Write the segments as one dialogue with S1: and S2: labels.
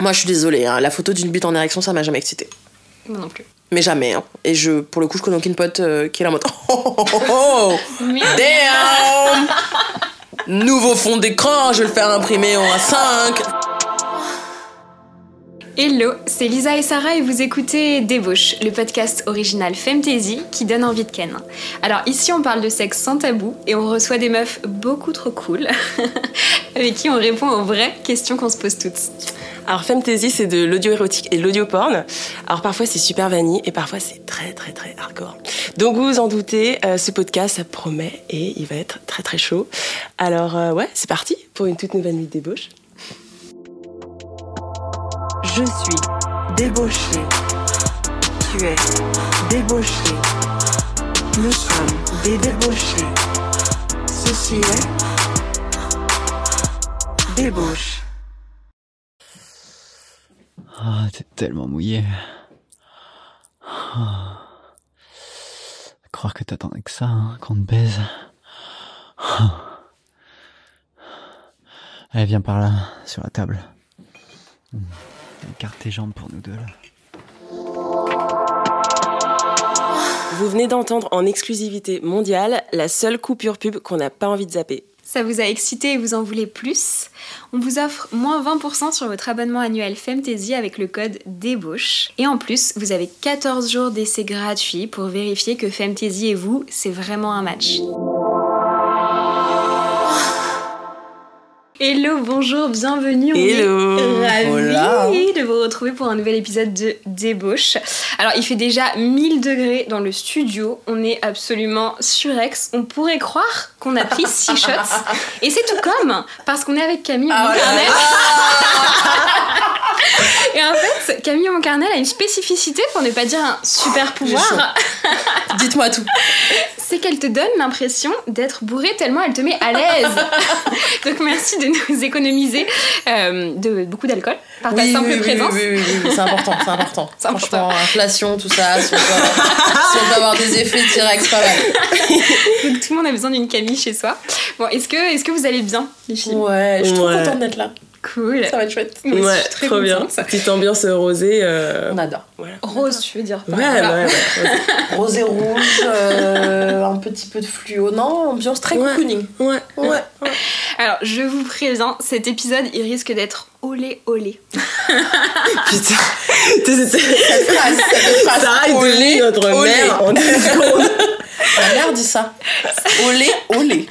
S1: Moi, je suis désolée, hein, la photo d'une bite en érection, ça m'a jamais excité.
S2: Moi non plus.
S1: Mais jamais. hein. Et je, pour le coup, je connais aucune pote euh, qui est là en mode Oh, oh, oh, oh, Damn Nouveau fond d'écran, je vais le faire imprimer en A5.
S2: Hello, c'est Lisa et Sarah et vous écoutez Débauche, le podcast original Femtasy qui donne envie de ken. Alors ici on parle de sexe sans tabou et on reçoit des meufs beaucoup trop cool avec qui on répond aux vraies questions qu'on se pose toutes.
S3: Alors Femtasy, c'est de l'audio érotique et de l'audio porn. Alors parfois c'est super vanille et parfois c'est très très très hardcore. Donc vous vous en doutez, euh, ce podcast ça promet et il va être très très chaud. Alors euh, ouais, c'est parti pour une toute nouvelle nuit de débauche.
S4: Je suis débauché. Tu es débauché. Nous sommes des débauchés. Ceci est débauche.
S5: Ah, t'es tellement mouillé. Ah. Croire que t'attendais que ça, hein, qu'on te baise. Ah. Allez, viens par là, sur la table. Hmm. Écarte tes jambes pour nous deux, là.
S3: Vous venez d'entendre en exclusivité mondiale la seule coupure pub qu'on n'a pas envie de zapper.
S2: Ça vous a excité et vous en voulez plus? On vous offre moins 20% sur votre abonnement annuel Femtasy avec le code DÉBAUCHE. Et en plus, vous avez 14 jours d'essai gratuit pour vérifier que Femtasy et vous, c'est vraiment un match. Hello, bonjour, bienvenue. On
S3: Hello.
S2: est ravis de vous retrouver pour un nouvel épisode de Débauche. Alors, il fait déjà 1000 degrés dans le studio. On est absolument surex. On pourrait croire qu'on a pris 6 shots. Et c'est tout comme parce qu'on est avec Camille
S1: Ah,
S2: Moncarnel. Et en fait, Camille Moncarnel a une spécificité, pour ne pas dire un super pouvoir.
S1: Dites-moi tout.
S2: c'est qu'elle te donne l'impression d'être bourrée tellement elle te met à l'aise. Donc merci de nous économiser euh, de beaucoup d'alcool par ta
S1: Oui,
S2: simple
S1: oui, oui,
S2: présence.
S1: Oui, oui, oui, oui, c'est important, c'est important. Franchement, inflation, tout ça, si on, peut, si on peut avoir des effets directs, pas mal.
S2: Donc tout le monde a besoin d'une Camille chez soi. Bon, est-ce que, est-ce que vous allez bien, les filles?
S1: Ouais, je suis trop
S3: Ouais.
S1: contente d'être là.
S2: Cool.
S1: Ça va être chouette.
S2: Moi aussi,
S3: ouais,
S2: je suis très
S3: trop bien. Petite ambiance rosée. euh,
S1: On adore.
S3: Voilà.
S2: Rose, tu veux dire
S3: Ouais, ouais, ouais.
S1: Rose et rouge, euh, un petit peu de fluo. Non, ambiance très
S3: Ouais.
S1: cocooning.
S3: Ouais, ouais.
S1: Ouais.
S2: Alors, je vous préviens, cet épisode, il risque d'être olé olé.
S3: Putain. T'es- t'es-
S1: Cette phrase, cette phrase.
S3: Sarah est
S1: Olé,
S3: notre
S1: olé.
S3: mère en 10 secondes.
S1: Ma mère dit ça. Olé, olé.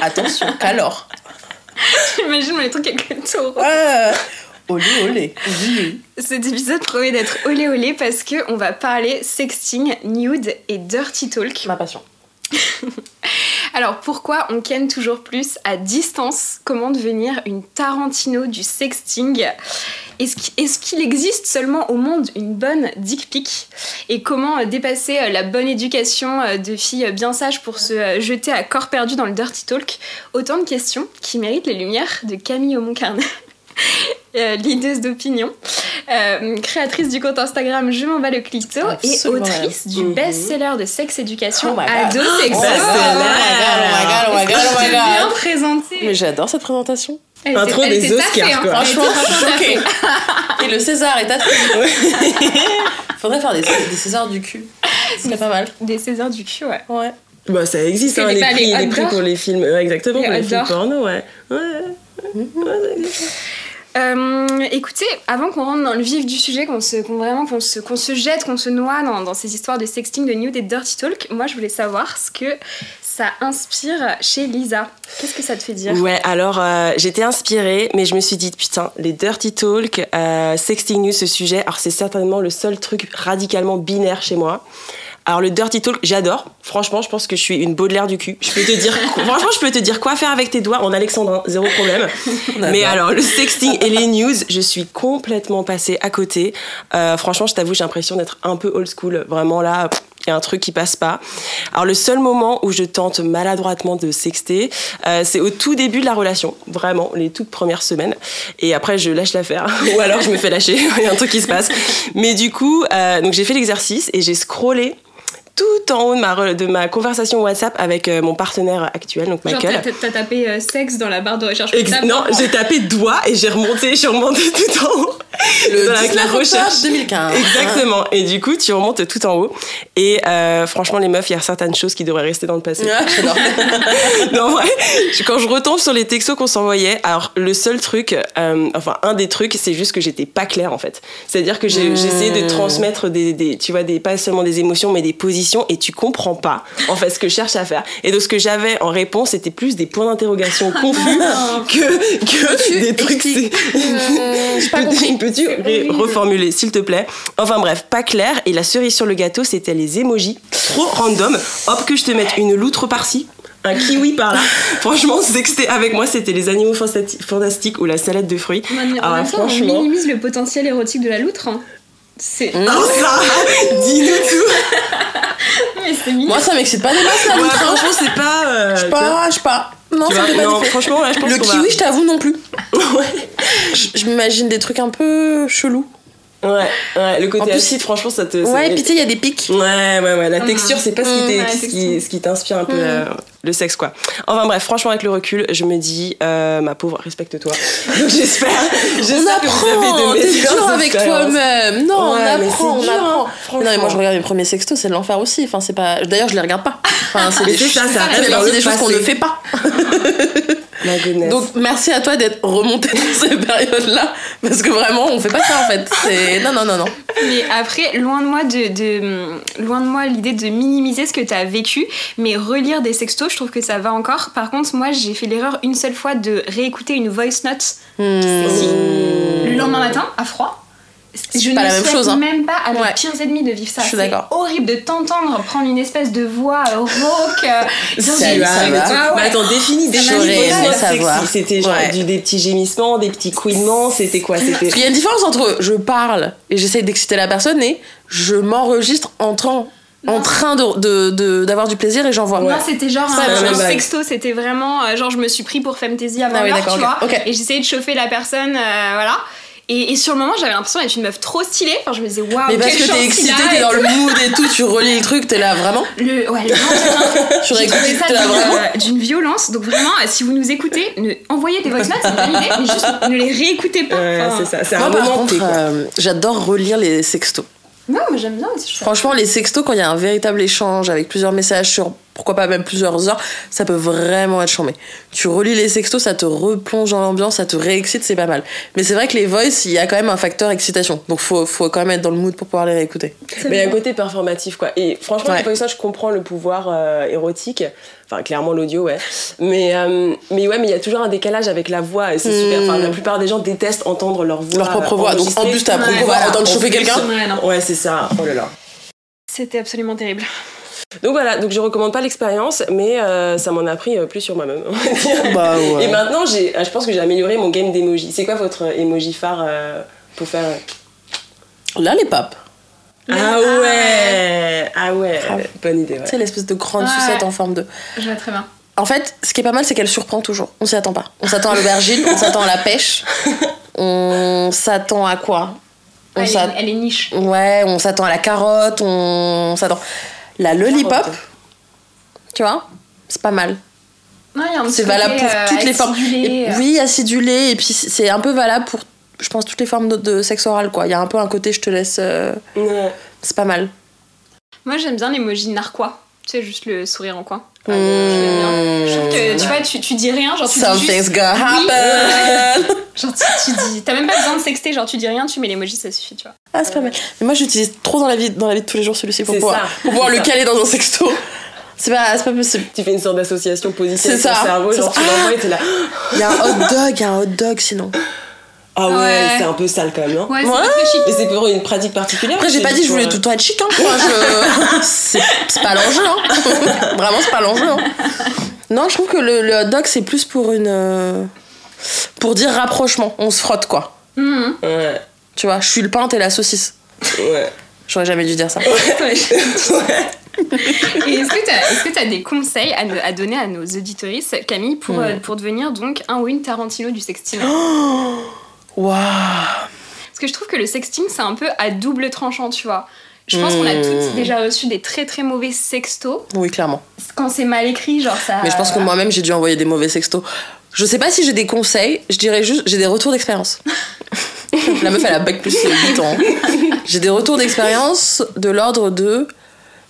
S1: Attention, qu'alors.
S2: J'imagine les trucs avec le taureau.
S1: Ouais. Olé, olé. Oui.
S2: Cet épisode promet d'être olé olé parce que on va parler sexting, nude et dirty talk.
S1: Ma passion.
S2: Alors pourquoi on ken toujours plus à distance? Comment devenir une Tarantino du sexting? Est-ce qu'- est-ce qu'il existe seulement au monde une bonne dick pic? Et comment euh, dépasser euh, la bonne éducation euh, de filles bien sages pour se jeter à corps perdu dans le dirty talk? Autant de questions qui méritent les lumières de Camille Aumont-Carnet. Euh, d'opinion, euh, créatrice du compte Instagram Je m'en bats le clito et autrice du
S3: Mhm.
S2: best-seller de sexe éducation
S1: Oh.
S2: Ado Sexo.
S1: Oh oh my god, oh my god, oh my
S2: J'ai bien présenté.
S1: Mais j'adore cette présentation.
S2: Elle
S3: Intro
S2: était-
S3: des Oscars,
S2: taffée, hein.
S3: quoi.
S1: Franchement, je
S2: franchement
S1: suis choquée. Et le César est attribué. Faudrait faire des, des Césars du cul. Ce serait pas mal.
S2: Des Césars du cul, ouais.
S1: Ouais.
S3: Bah, ça existe,
S2: C'est
S3: hein,
S2: les-
S3: prix,
S2: les
S3: les prix pour les films. Ouais, exactement,
S2: Les
S3: pour les films porno, ouais. Ouais. ouais.
S2: Euh, écoutez, avant qu'on rentre dans le vif du sujet, qu'on se, vraiment qu'on se, se jette, qu'on se noie dans, ces histoires de sexting, de nude et de dirty talk, moi je voulais savoir ce que ça inspire chez Lisa. Qu'est-ce que ça te fait dire?
S3: Ouais, alors euh, j'étais inspirée, mais je me suis dit, putain, les dirty talk, euh, sexting news, ce sujet, alors c'est certainement le seul truc radicalement binaire chez moi. Alors le dirty talk, j'adore. Franchement, je pense que je suis une Baudelaire du cul. Je peux te dire, franchement, je peux te dire quoi faire avec tes doigts en alexandrin, zéro problème. Mais alors le sexting et les news, je suis complètement passée à côté. Euh, franchement, je t'avoue, j'ai l'impression d'être un peu old school. Vraiment là, il y a un truc qui passe pas. Alors le seul moment où je tente maladroitement de sexter, euh, c'est au tout début de la relation, vraiment les toutes premières semaines. Et après je lâche l'affaire, ou alors je me fais lâcher. Il y a un truc qui se passe. Mais du coup, euh, donc j'ai fait l'exercice et j'ai scrollé tout en haut de ma, re- de ma conversation WhatsApp avec euh, mon partenaire actuel, donc
S2: Genre,
S3: Michael.
S2: t'as- t'as tapé euh, sexe dans la barre de recherche.
S3: Ex- non,
S2: genre,
S3: j'ai tapé doigt et j'ai remonté, je suis remontée tout en haut.
S1: Le
S3: Avec
S1: 19
S3: la recherche.
S1: 2015.
S3: Exactement. Et du coup, tu remontes tout en haut. Et euh, franchement, les meufs, il y a certaines choses qui devraient rester dans le passé. Non, quand je retombe sur les textos qu'on s'envoyait, alors le seul truc, euh, enfin un des trucs, c'est juste que j'étais pas claire en fait. C'est-à-dire que j'ai-
S1: Mmh.
S3: j'essayais de transmettre des, des- tu vois, des, pas seulement des émotions, mais des positions, et tu comprends pas en fait ce que je cherche à faire. Et donc ce que j'avais en réponse, c'était plus des points d'interrogation confus que, que des trucs.
S1: Euh.
S3: Peux-tu reformuler, s'il te plaît? Enfin bref, pas clair. Et la cerise sur le gâteau, c'était les emojis. Trop random. Hop, que je te mette une loutre par-ci. Un kiwi par là. Franchement, sexter avec moi, c'était les animaux fantastiques ou la salade de fruits.
S2: En même
S3: Ah,
S2: temps, on
S3: franchement.
S2: minimise le potentiel érotique de la loutre. hein. C'est.
S1: Mmh.
S3: Oh ça Dis-nous tout
S2: Mais c'est mignon.
S1: Moi, ça m'excite pas des masses,
S3: Ouais,
S1: hein.
S3: Franchement, c'est pas. euh,
S1: Je sais pas, je sais pas. Non, ça
S3: vois,
S1: me fait pas
S3: non, franchement, ouais, je pense
S1: Le
S3: va-
S1: kiwi, je t'avoue non plus.
S3: Ouais.
S1: M'imagine des trucs un peu chelous.
S3: Ouais, ouais, le
S1: En
S3: côté
S1: plus-
S3: acide, franchement, ça te. ça-
S1: Ouais, et puis tu sais, il y a des pics.
S3: Ouais, ouais, ouais, la texture, c'est pas ce qui qui t'inspire un peu euh, le sexe, quoi. Enfin bref, franchement, avec le recul, je me dis, euh, ma pauvre, respecte-toi. J'espère,
S1: On
S3: j'espère que vous avez de meilleures
S1: dur avec toi-même. Non,
S3: Ouais,
S1: on apprend, on apprend. Mais non, mais moi, je
S3: franchement.
S1: regarde mes premiers sextos, c'est de l'enfer aussi. Enfin, c'est pas. D'ailleurs, je les regarde pas. Enfin, c'est des
S3: ça, ça
S1: des choses qu'on ne fait pas. Donc, merci à toi d'être remonté dans ces périodes-là. Parce que vraiment, on fait pas ça en fait. C'est. Non, non, non, non.
S2: Mais après, loin de moi de, de- loin de moi l'idée de minimiser ce que tu as vécu, mais relire des sextos, je trouve que ça va encore. Par contre, moi, j'ai fait l'erreur une seule fois de réécouter une voice note
S1: Hmm.
S2: le lendemain matin à froid. Je
S1: pas
S2: ne
S1: la même chose, hein.
S2: même pas à mes
S1: Ouais.
S2: pires ennemis de vivre ça.
S1: Je suis
S2: C'est horrible de t'entendre prendre une espèce de voix euh, rauque. euh,
S1: Ça, va.
S2: Ah ouais.
S3: Mais attends, définis,
S1: savoir.
S3: sexy. C'était genre
S1: Ouais.
S3: du- des petits gémissements, des petits couinements, c'était quoi C'était.
S1: Parce qu'il y a une différence entre je parle et j'essaie d'exciter la personne et je m'enregistre en train, en
S2: Non.
S1: train de, de- de- d'avoir du plaisir et j'envoie.
S2: Moi, c'était genre
S1: Ça,
S2: un, sexto, c'était vraiment euh, genre je me suis pris pour Femtasy avant
S1: Ah oui,
S2: l'heure, tu vois. Et j'essayais de chauffer la personne, euh, voilà. Et, et sur le moment, j'avais l'impression d'être une meuf trop stylée. Enfin, je me disais, waouh,
S1: Mais parce
S2: quelle
S1: que t'es
S2: qu'il
S1: excité,
S2: a,
S1: t'es dans le mood et tout, tu relis le truc, t'es là vraiment.
S2: Le, ouais, le lendemain,
S1: Tu
S2: trouvé
S1: réécoutes,
S2: ça
S1: t'es là vraiment.
S2: euh, d'une violence. Donc vraiment, euh, si vous nous écoutez, ne, envoyez des voice notes, c'est une bonne idée, mais juste ne les réécoutez pas.
S3: Ouais,
S2: Enfin,
S3: c'est ça. C'est un
S1: par
S3: moment
S1: euh, j'adore relire les sextos.
S2: Non, mais j'aime bien aussi.
S1: Franchement, les sextos, quand il y a un véritable échange avec plusieurs messages sur pourquoi pas même plusieurs heures, ça peut vraiment être chambé. Tu relis les sextos, ça te replonge dans l'ambiance, ça te réexcite, c'est pas mal. Mais c'est vrai que les voice, il y a quand même un facteur excitation. Donc faut, faut quand même être dans le mood pour pouvoir les réécouter.
S3: Mais il y a un côté performatif, quoi. Et franchement,
S1: Ouais.
S3: que ça, je comprends le pouvoir euh, érotique. Enfin, clairement, l'audio, ouais. Mais, euh, mais ouais, mais il y a toujours un décalage avec la voix. Et c'est super. Enfin, la plupart des gens détestent entendre leur voix.
S1: Leur propre
S3: euh,
S1: voix. Donc en plus, ta propre voix, entendre
S3: En
S1: chauffer quelqu'un.
S2: Ouais,
S3: c'est ça. Oh là là.
S2: C'était absolument terrible.
S3: Donc voilà, donc je recommande pas l'expérience, mais euh, ça m'en a appris euh, plus sur moi-même. on va dire.
S1: Bah ouais.
S3: Et maintenant, j'ai, euh, je pense que j'ai amélioré mon game d'emoji. C'est quoi votre emoji phare euh, pour faire
S1: Là, les papes.
S3: Ah ouais Ah ouais. Bonne idée, ouais.
S1: Sais, l'espèce de grande
S2: Ouais.
S1: sucette en forme de.
S2: Je vois très bien.
S1: En fait, ce qui est pas mal, c'est qu'elle surprend toujours. On s'y attend pas. On s'attend à l'aubergine, on s'attend à la pêche. On s'attend à quoi? On
S2: Elle, est,
S1: s'attend.
S2: elle est niche.
S1: Ouais, on s'attend à la carotte, on s'attend. La lollipop,
S3: Carotte.
S1: tu vois, c'est pas mal. C'est valable pour
S2: euh,
S1: toutes les formes. Et-
S2: euh.
S1: oui, acidulé, et puis c'est un peu valable pour, je pense, toutes les formes de, de sexe oral, quoi. Il y a un peu un côté, je te laisse. euh,
S3: Ouais.
S1: c'est pas mal.
S2: Moi, j'aime bien l'emoji narquois. Tu sais, juste le sourire en coin.
S1: Mmh.
S2: J'aime bien. Je trouve que, tu vois, tu, tu dis rien, genre tu dis
S1: Something's
S2: juste...
S1: gonna
S2: Oui.
S1: happen!
S2: Genre tu, tu dis... T'as même pas besoin de sexter, genre tu dis rien, tu mets l'emoji, ça suffit, tu vois.
S1: Ah, c'est pas mal. Mais moi, j'utilise trop dans la vie, dans la vie de tous les jours celui-ci pour pouvoir,
S3: ça.
S1: pour pouvoir le
S3: ça.
S1: caler dans un sexto. C'est pas, c'est pas possible.
S3: Tu fais une sorte d'association positive
S1: C'est
S3: avec ton
S1: ça.
S3: cerveau, genre
S1: ça.
S3: tu l'envoies et t'es là.
S1: Il y a un hot dog, il y a un hot dog sinon.
S3: Ah ouais,
S2: Ouais.
S3: c'est un peu sale quand même, non
S2: Ouais, c'est
S1: Ouais.
S2: pas très chic.
S3: Mais c'est pour une pratique particulière
S1: Après, j'ai pas dit que je voulais
S3: euh,
S1: tout le temps être chic, hein. Moi, je... c'est, c'est pas l'enjeu, hein. Vraiment, c'est pas l'enjeu, hein. Non, je trouve que le, le hot dog, c'est plus pour une. euh, Pour dire rapprochement. On se frotte, quoi.
S2: Mhm.
S3: Ouais,
S1: Tu vois, je suis le pain, t'es la saucisse.
S3: ouais.
S1: J'aurais jamais dû dire ça.
S2: Ouais. Et est-ce que que t'as des conseils à, à donner à nos auditorices, Camille, pour, euh, pour devenir donc un ou une Tarantino du sexting?
S1: Waouh!
S2: Parce que je trouve que le sexting, c'est un peu à double tranchant, tu vois. Je pense qu'on a
S1: Hmm.
S2: toutes déjà reçu des très très mauvais sextos.
S1: Oui, clairement.
S2: Quand c'est mal écrit, genre ça.
S1: Mais je pense que moi-même, j'ai dû envoyer des mauvais sextos. Je sais pas si j'ai des conseils, je dirais juste, j'ai des retours d'expérience. La meuf, elle a bac plus 8 ans. J'ai des retours d'expérience de l'ordre de.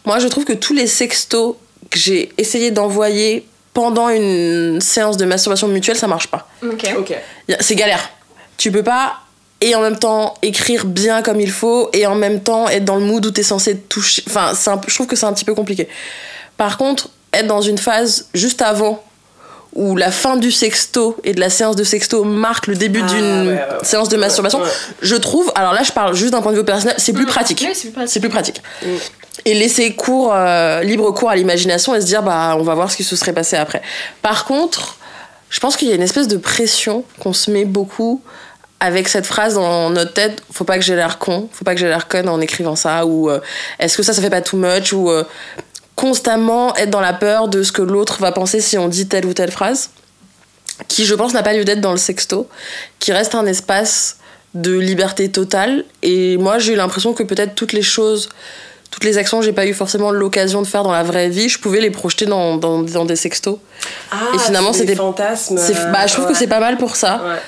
S1: Moi, je trouve que tous les sextos que j'ai essayé d'envoyer pendant une séance de masturbation mutuelle, ça marche pas.
S2: Ok.
S3: Ok.
S1: Y a- C'est galère. Tu peux pas et en même temps écrire bien comme il faut et en même temps être dans le mood où t'es censé toucher. Enfin, un je trouve que c'est un petit peu compliqué. Par contre, être dans une phase juste avant où la fin du sexto et de la séance de sexto marque le début
S3: Ah,
S1: d'une
S3: ouais, ouais, ouais.
S1: séance de masturbation, je trouve, alors là je parle juste d'un point de vue personnel, c'est plus
S2: Mm.
S1: pratique.
S2: Oui, c'est plus pratique.
S1: C'est plus pratique.
S3: Mm.
S1: Et laisser cours, euh, libre cours à l'imagination et se dire, bah, on va voir ce qui se serait passé après. Par contre, je pense qu'il y a une espèce de pression qu'on se met beaucoup avec cette phrase dans notre tête faut pas que j'ai l'air con, faut pas que j'ai l'air conne en écrivant ça, ou euh, est-ce que ça, ça fait pas too much, ou euh, constamment être dans la peur de ce que l'autre va penser si on dit telle ou telle phrase, qui, je pense, n'a pas lieu d'être dans le sexto, qui reste un espace de liberté totale. Et moi, j'ai eu l'impression que peut-être toutes les choses, toutes les actions que j'ai pas eu forcément l'occasion de faire dans la vraie vie, je pouvais les projeter dans, dans, dans des sextos.
S3: Ah,
S1: Et finalement,
S3: c'est des
S1: c'était-
S3: fantasmes.
S1: Bah, je trouve que c'est pas mal pour ça.
S3: Ouais.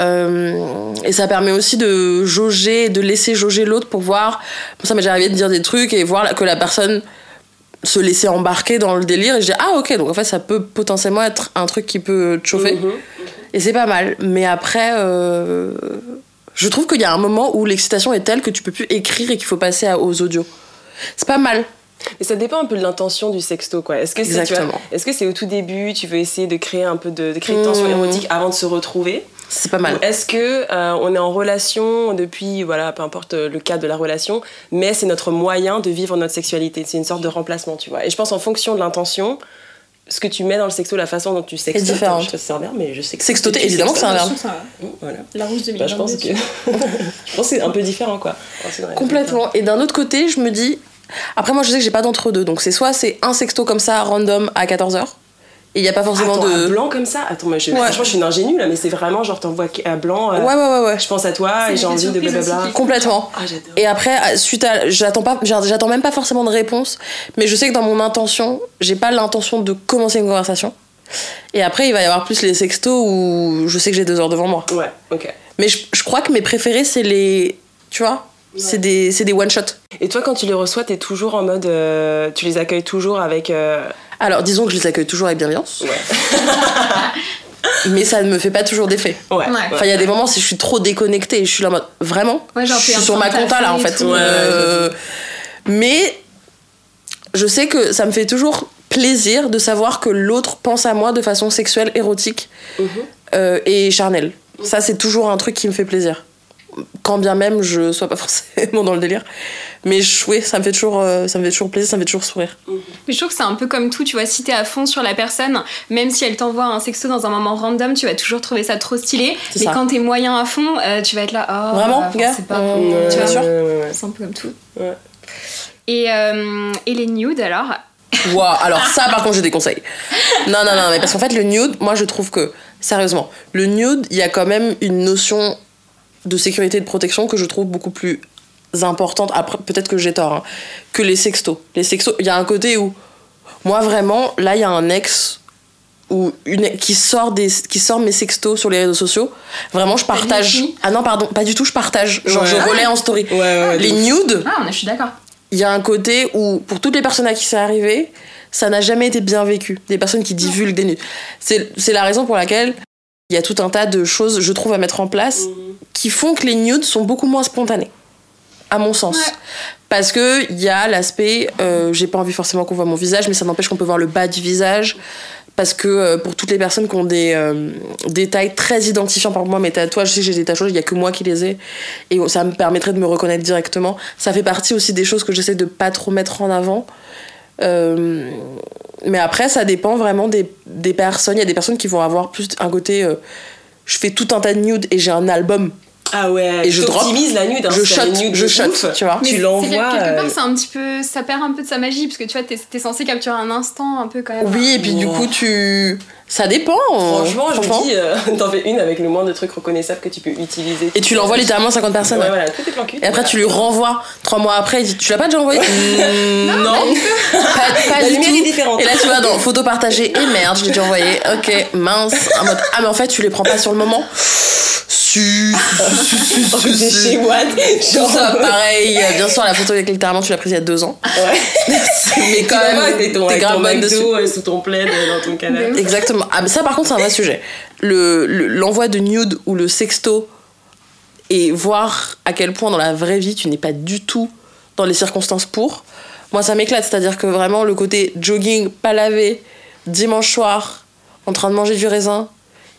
S1: Euh, et ça permet aussi de jauger, de laisser jauger l'autre pour voir. Ça m'est arrivé de dire des trucs et voir que la personne se laisser embarquer dans le délire. Et je dis, ah ok, donc en fait, ça peut potentiellement être un truc qui peut te chauffer.
S3: Mhm.
S1: Et c'est pas mal. Mais après, euh, je trouve qu'il y a un moment où l'excitation est telle que tu peux plus écrire et qu'il faut passer aux audios. C'est pas mal.
S3: Mais ça dépend un peu de l'intention du sexto, quoi. Est-ce que c'est est-ce que c'est au tout début, tu veux essayer de créer un peu de, de créer une tension
S1: Mmh.
S3: érotique avant de se retrouver?
S1: C'est pas mal.
S3: Est-ce que euh, on est en relation depuis, voilà, peu importe le cadre de la relation, mais c'est notre moyen de vivre notre sexualité. C'est une sorte de remplacement, tu vois. Et je pense en fonction de l'intention, ce que tu mets dans le sexto, la façon dont tu sextotes.
S1: différent.
S3: Je sais c'est verbe, mais je sais que
S1: Sextoter, évidemment que c'est un verbe.
S2: Ça,
S3: Voilà.
S2: La rouge de
S3: Bah, je pense que je pense que c'est un peu différent, quoi. C'est.
S1: Complètement. Et d'un autre côté, je me dis. Après, moi, je sais que j'ai pas d'entre-deux. Donc, c'est soit c'est un sexto comme ça, random, à 14h. Et il y a pas forcément
S3: Attends,
S1: de.
S3: un blanc comme ça? Attends, moi, je,
S1: Ouais.
S3: franchement, je suis une ingénue là, mais c'est vraiment genre t'envoies un blanc. euh,
S1: Ouais, ouais, ouais, ouais.
S3: Je pense à toi et j'ai envie de blablabla.
S1: Complètement.
S3: Ah, j'adore.
S1: Et après, suite à. J'attends pas, j'attends même pas forcément de réponse, mais je sais que dans mon intention, j'ai pas l'intention de commencer une conversation. Et après, il va y avoir plus les sextos où je sais que j'ai deux heures devant moi.
S3: Ouais, ok.
S1: Mais je, je crois que mes préférés, c'est les. Tu vois C'est des, c'est des one-shots.
S3: Et toi, quand tu les reçois, t'es toujours en mode. euh, tu les accueilles toujours avec. euh,
S1: Alors, disons que je les accueille toujours avec bienveillance,
S3: Ouais.
S1: mais ça ne me fait pas toujours d'effet.
S3: Ouais.
S2: Ouais.
S1: Enfin, il y a des moments, si je suis trop déconnectée et je suis là en mode vraiment,
S2: Ouais, genre,
S1: je suis sur ma compta là en fait.
S3: Ouais,
S1: Euh, mais je sais que ça me fait toujours plaisir de savoir que l'autre pense à moi de façon sexuelle, érotique
S3: Mhm.
S1: euh, et charnelle. Ça, c'est toujours un truc qui me fait plaisir. Quand bien même je sois pas forcément dans le délire. Mais je- oui, ça me fait toujours, euh, ça me fait toujours plaisir, ça me fait toujours sourire.
S2: Mais je trouve que c'est un peu comme tout, tu vois, si t'es à fond sur la personne, même si elle t'envoie un sexto dans un moment random, tu vas toujours trouver ça trop stylé.
S1: C'est
S2: Mais
S1: ça.
S2: quand t'es moyen à fond, euh, tu vas être là, oh,
S1: Vraiment, gars
S2: c'est pas
S1: Euh,
S2: bon,
S1: tu
S2: vois.
S1: sûr
S3: ouais.
S2: C'est un peu comme tout.
S3: Ouais.
S2: Et, euh, et les nudes alors
S1: Waouh, alors ça par contre j'ai des conseils. Non, non, non, mais parce qu'en fait le nude, moi je trouve que, sérieusement, le nude, il y a quand même une notion de sécurité et de protection que je trouve beaucoup plus importante, après peut-être que j'ai tort, hein, que les sextos. Les sextos, il y a un côté où, moi vraiment, là il y a un ex ou une qui sort des qui sort mes sextos sur les réseaux sociaux vraiment je partage ah non pardon pas du tout je partage genre
S3: Ouais.
S1: je
S3: Ah
S1: relais en story
S3: Ouais, ouais, ouais,
S1: les nudes
S2: Ah, je suis d'accord.
S1: il y a un côté où, pour toutes les personnes à qui c'est arrivé, ça n'a jamais été bien vécu. Des personnes qui divulguent des nudes. C'est c'est la raison pour laquelle il y a tout un tas de choses, je trouve, à mettre en place qui font que les nudes sont beaucoup moins spontanées, à mon sens.
S2: Ouais.
S1: Parce que il y a l'aspect, euh, j'ai pas envie forcément qu'on voit mon visage, mais ça n'empêche qu'on peut voir le bas du visage. Parce que euh, pour toutes les personnes qui ont des euh, détails très identifiants, par exemple, moi, mes tatouages, je sais que j'ai des tatouages, il y a que moi qui les ai. Et ça me permettrait de me reconnaître directement. Ça fait partie aussi des choses que j'essaie de pas trop mettre en avant. Euh, mais après, ça dépend vraiment des, des personnes. Il y a des personnes qui vont avoir plus un côté. euh, je fais tout un tas de nudes et j'ai un album
S3: Ah ouais,
S1: Et je drop,
S3: t'optimises la nude. hein,
S1: je shot,
S3: nude
S1: je shot,
S3: ouf.
S1: tu vois.
S2: Mais
S3: Tu l'envoies,
S2: c'est quelque
S3: euh,
S2: part, c'est un petit peu, ça perd un peu de sa magie parce que tu vois, t'es es censé capturer un instant un peu quand même.
S1: Oui, et puis du coup, tu. Ça dépend.
S3: Franchement, je
S1: franchement.
S3: me dis, euh, t'en fais une avec le moins de trucs reconnaissables que tu peux utiliser.
S1: Et tu l'envoies littéralement à 50 personnes.
S3: Ouais, voilà, tout est plan cul.
S1: Et après, tu lui renvoies trois mois après. Tu l'as pas déjà envoyé?
S3: Mm,
S1: Non, pas, pas
S3: La
S1: du tout.
S3: est différente.
S1: Et là, tu vois, dans photo partagée, et merde, je l'ai déjà envoyé. Ok, mince. En mode, ah, mais en fait, tu les prends pas sur le moment
S3: C'est
S1: si.
S3: chez Watt.
S1: Tout ça, pareil. Bien sûr, la photo, avec littéralement, tu l'as prise il y a deux ans.
S3: Ouais.
S1: Mais quand même, t'es grave bonne dessus.
S3: euh, sous ton plaid euh, dans ton canapé.
S1: Exactement. Ah, ça, par contre, c'est un vrai sujet. Le- le- L'envoi de nude ou le sexto et voir à quel point dans la vraie vie tu n'es pas du tout dans les circonstances pour. Moi, ça m'éclate. C'est-à-dire que vraiment, le côté jogging, pas lavé, dimanche soir, en train de manger du raisin,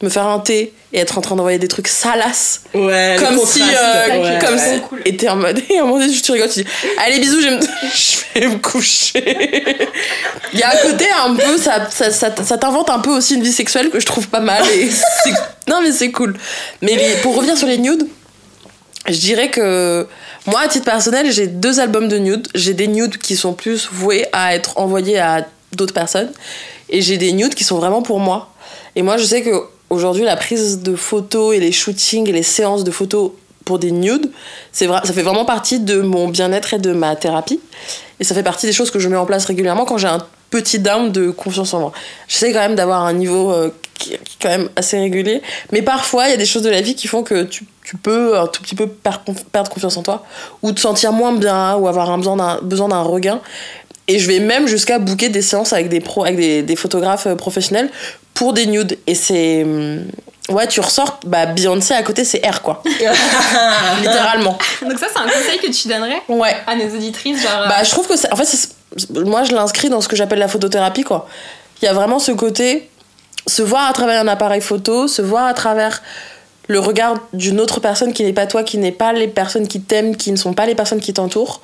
S1: me faire un thé et être en train d'envoyer des trucs salaces.
S3: Ouais,
S1: comme si. euh,
S3: ouais,
S1: comme
S3: ouais.
S1: si. Et t'es en mode. Et à un moment donné, tu rigoles, tu dis Allez, bisous, je vais me, je vais me coucher. Il y a un côté un peu. Ça, ça, ça, ça t'invente un peu aussi une vie sexuelle que je trouve pas mal. Et non, mais c'est cool. Mais les- pour revenir sur les nudes, je dirais que. Moi, à titre personnel, j'ai deux albums de nudes. J'ai des nudes qui sont plus voués à être envoyés à d'autres personnes. Et j'ai des nudes qui sont vraiment pour moi. Et moi, je sais que aujourd'hui, la prise de photos et les shootings et les séances de photos pour des nudes, c'est vrai, ça fait vraiment partie de mon bien-être et de ma thérapie. Et ça fait partie des choses que je mets en place régulièrement quand j'ai un petit down de confiance en moi. J'essaie quand même d'avoir un niveau euh, qui, est quand même assez régulier. Mais parfois, il y a des choses de la vie qui font que tu, peux un tout petit peu per- perdre confiance en toi ou te sentir moins bien ou avoir un besoin d'un regain. Et je vais même jusqu'à booker des séances avec des avec des photographes euh, professionnels pour des nudes. Et c'est. hum, Ouais, tu ressors, bah Beyoncé à côté, c'est R quoi. Littéralement.
S2: Donc ça, c'est un conseil que tu donnerais
S1: Ouais.
S2: à nos auditrices, genre.
S1: Bah, je trouve que c'est. En fait, c'est- moi, je l'inscris dans ce que j'appelle la photothérapie, quoi. Il y a vraiment ce côté, se voir à travers un appareil photo, se voir à travers le regard d'une autre personne qui n'est pas toi, qui n'est pas les personnes qui t'aiment, qui ne sont pas les personnes qui t'entourent.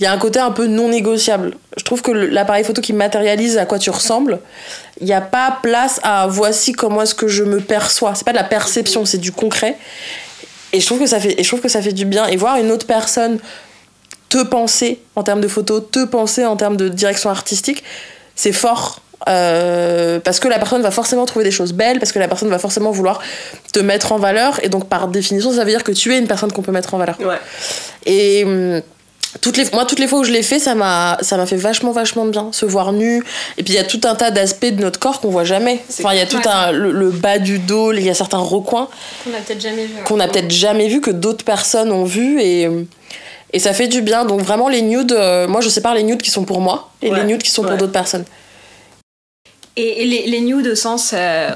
S1: Il y a un côté un peu non négociable. Je trouve que l'appareil photo qui matérialise à quoi tu ressembles, il n'y a pas place à voici comment est-ce que je me perçois. C'est pas de la perception, c'est du concret. Et je trouve que ça fait, et je trouve que ça fait du bien. Et voir une autre personne te penser en termes de photos, te penser en termes de direction artistique, c'est fort. Euh, parce que la personne va forcément trouver des choses belles, parce que la personne va forcément vouloir te mettre en valeur, et donc par définition, ça veut dire que tu es une personne qu'on peut mettre en valeur.
S3: Ouais.
S1: Et hum, toutes les, moi, toutes les fois où je l'ai fait, ça m'a, ça m'a fait vachement, vachement de bien. Se voir nu. Et puis il y a tout un tas d'aspects de notre corps qu'on voit jamais. Enfin, il y a tout
S2: Ouais.
S1: un, le, le bas du dos, il y a certains recoins
S2: Qu'on a peut-être jamais vu.
S1: qu'on n'a peut-être jamais vu, que d'autres personnes ont vu. Et, et ça fait du bien. Donc vraiment, les nudes, euh, moi je sépare les nudes qui sont pour moi et
S3: Ouais.
S1: les nudes qui sont pour d'autres personnes.
S2: Et, les, les nudes au sens euh,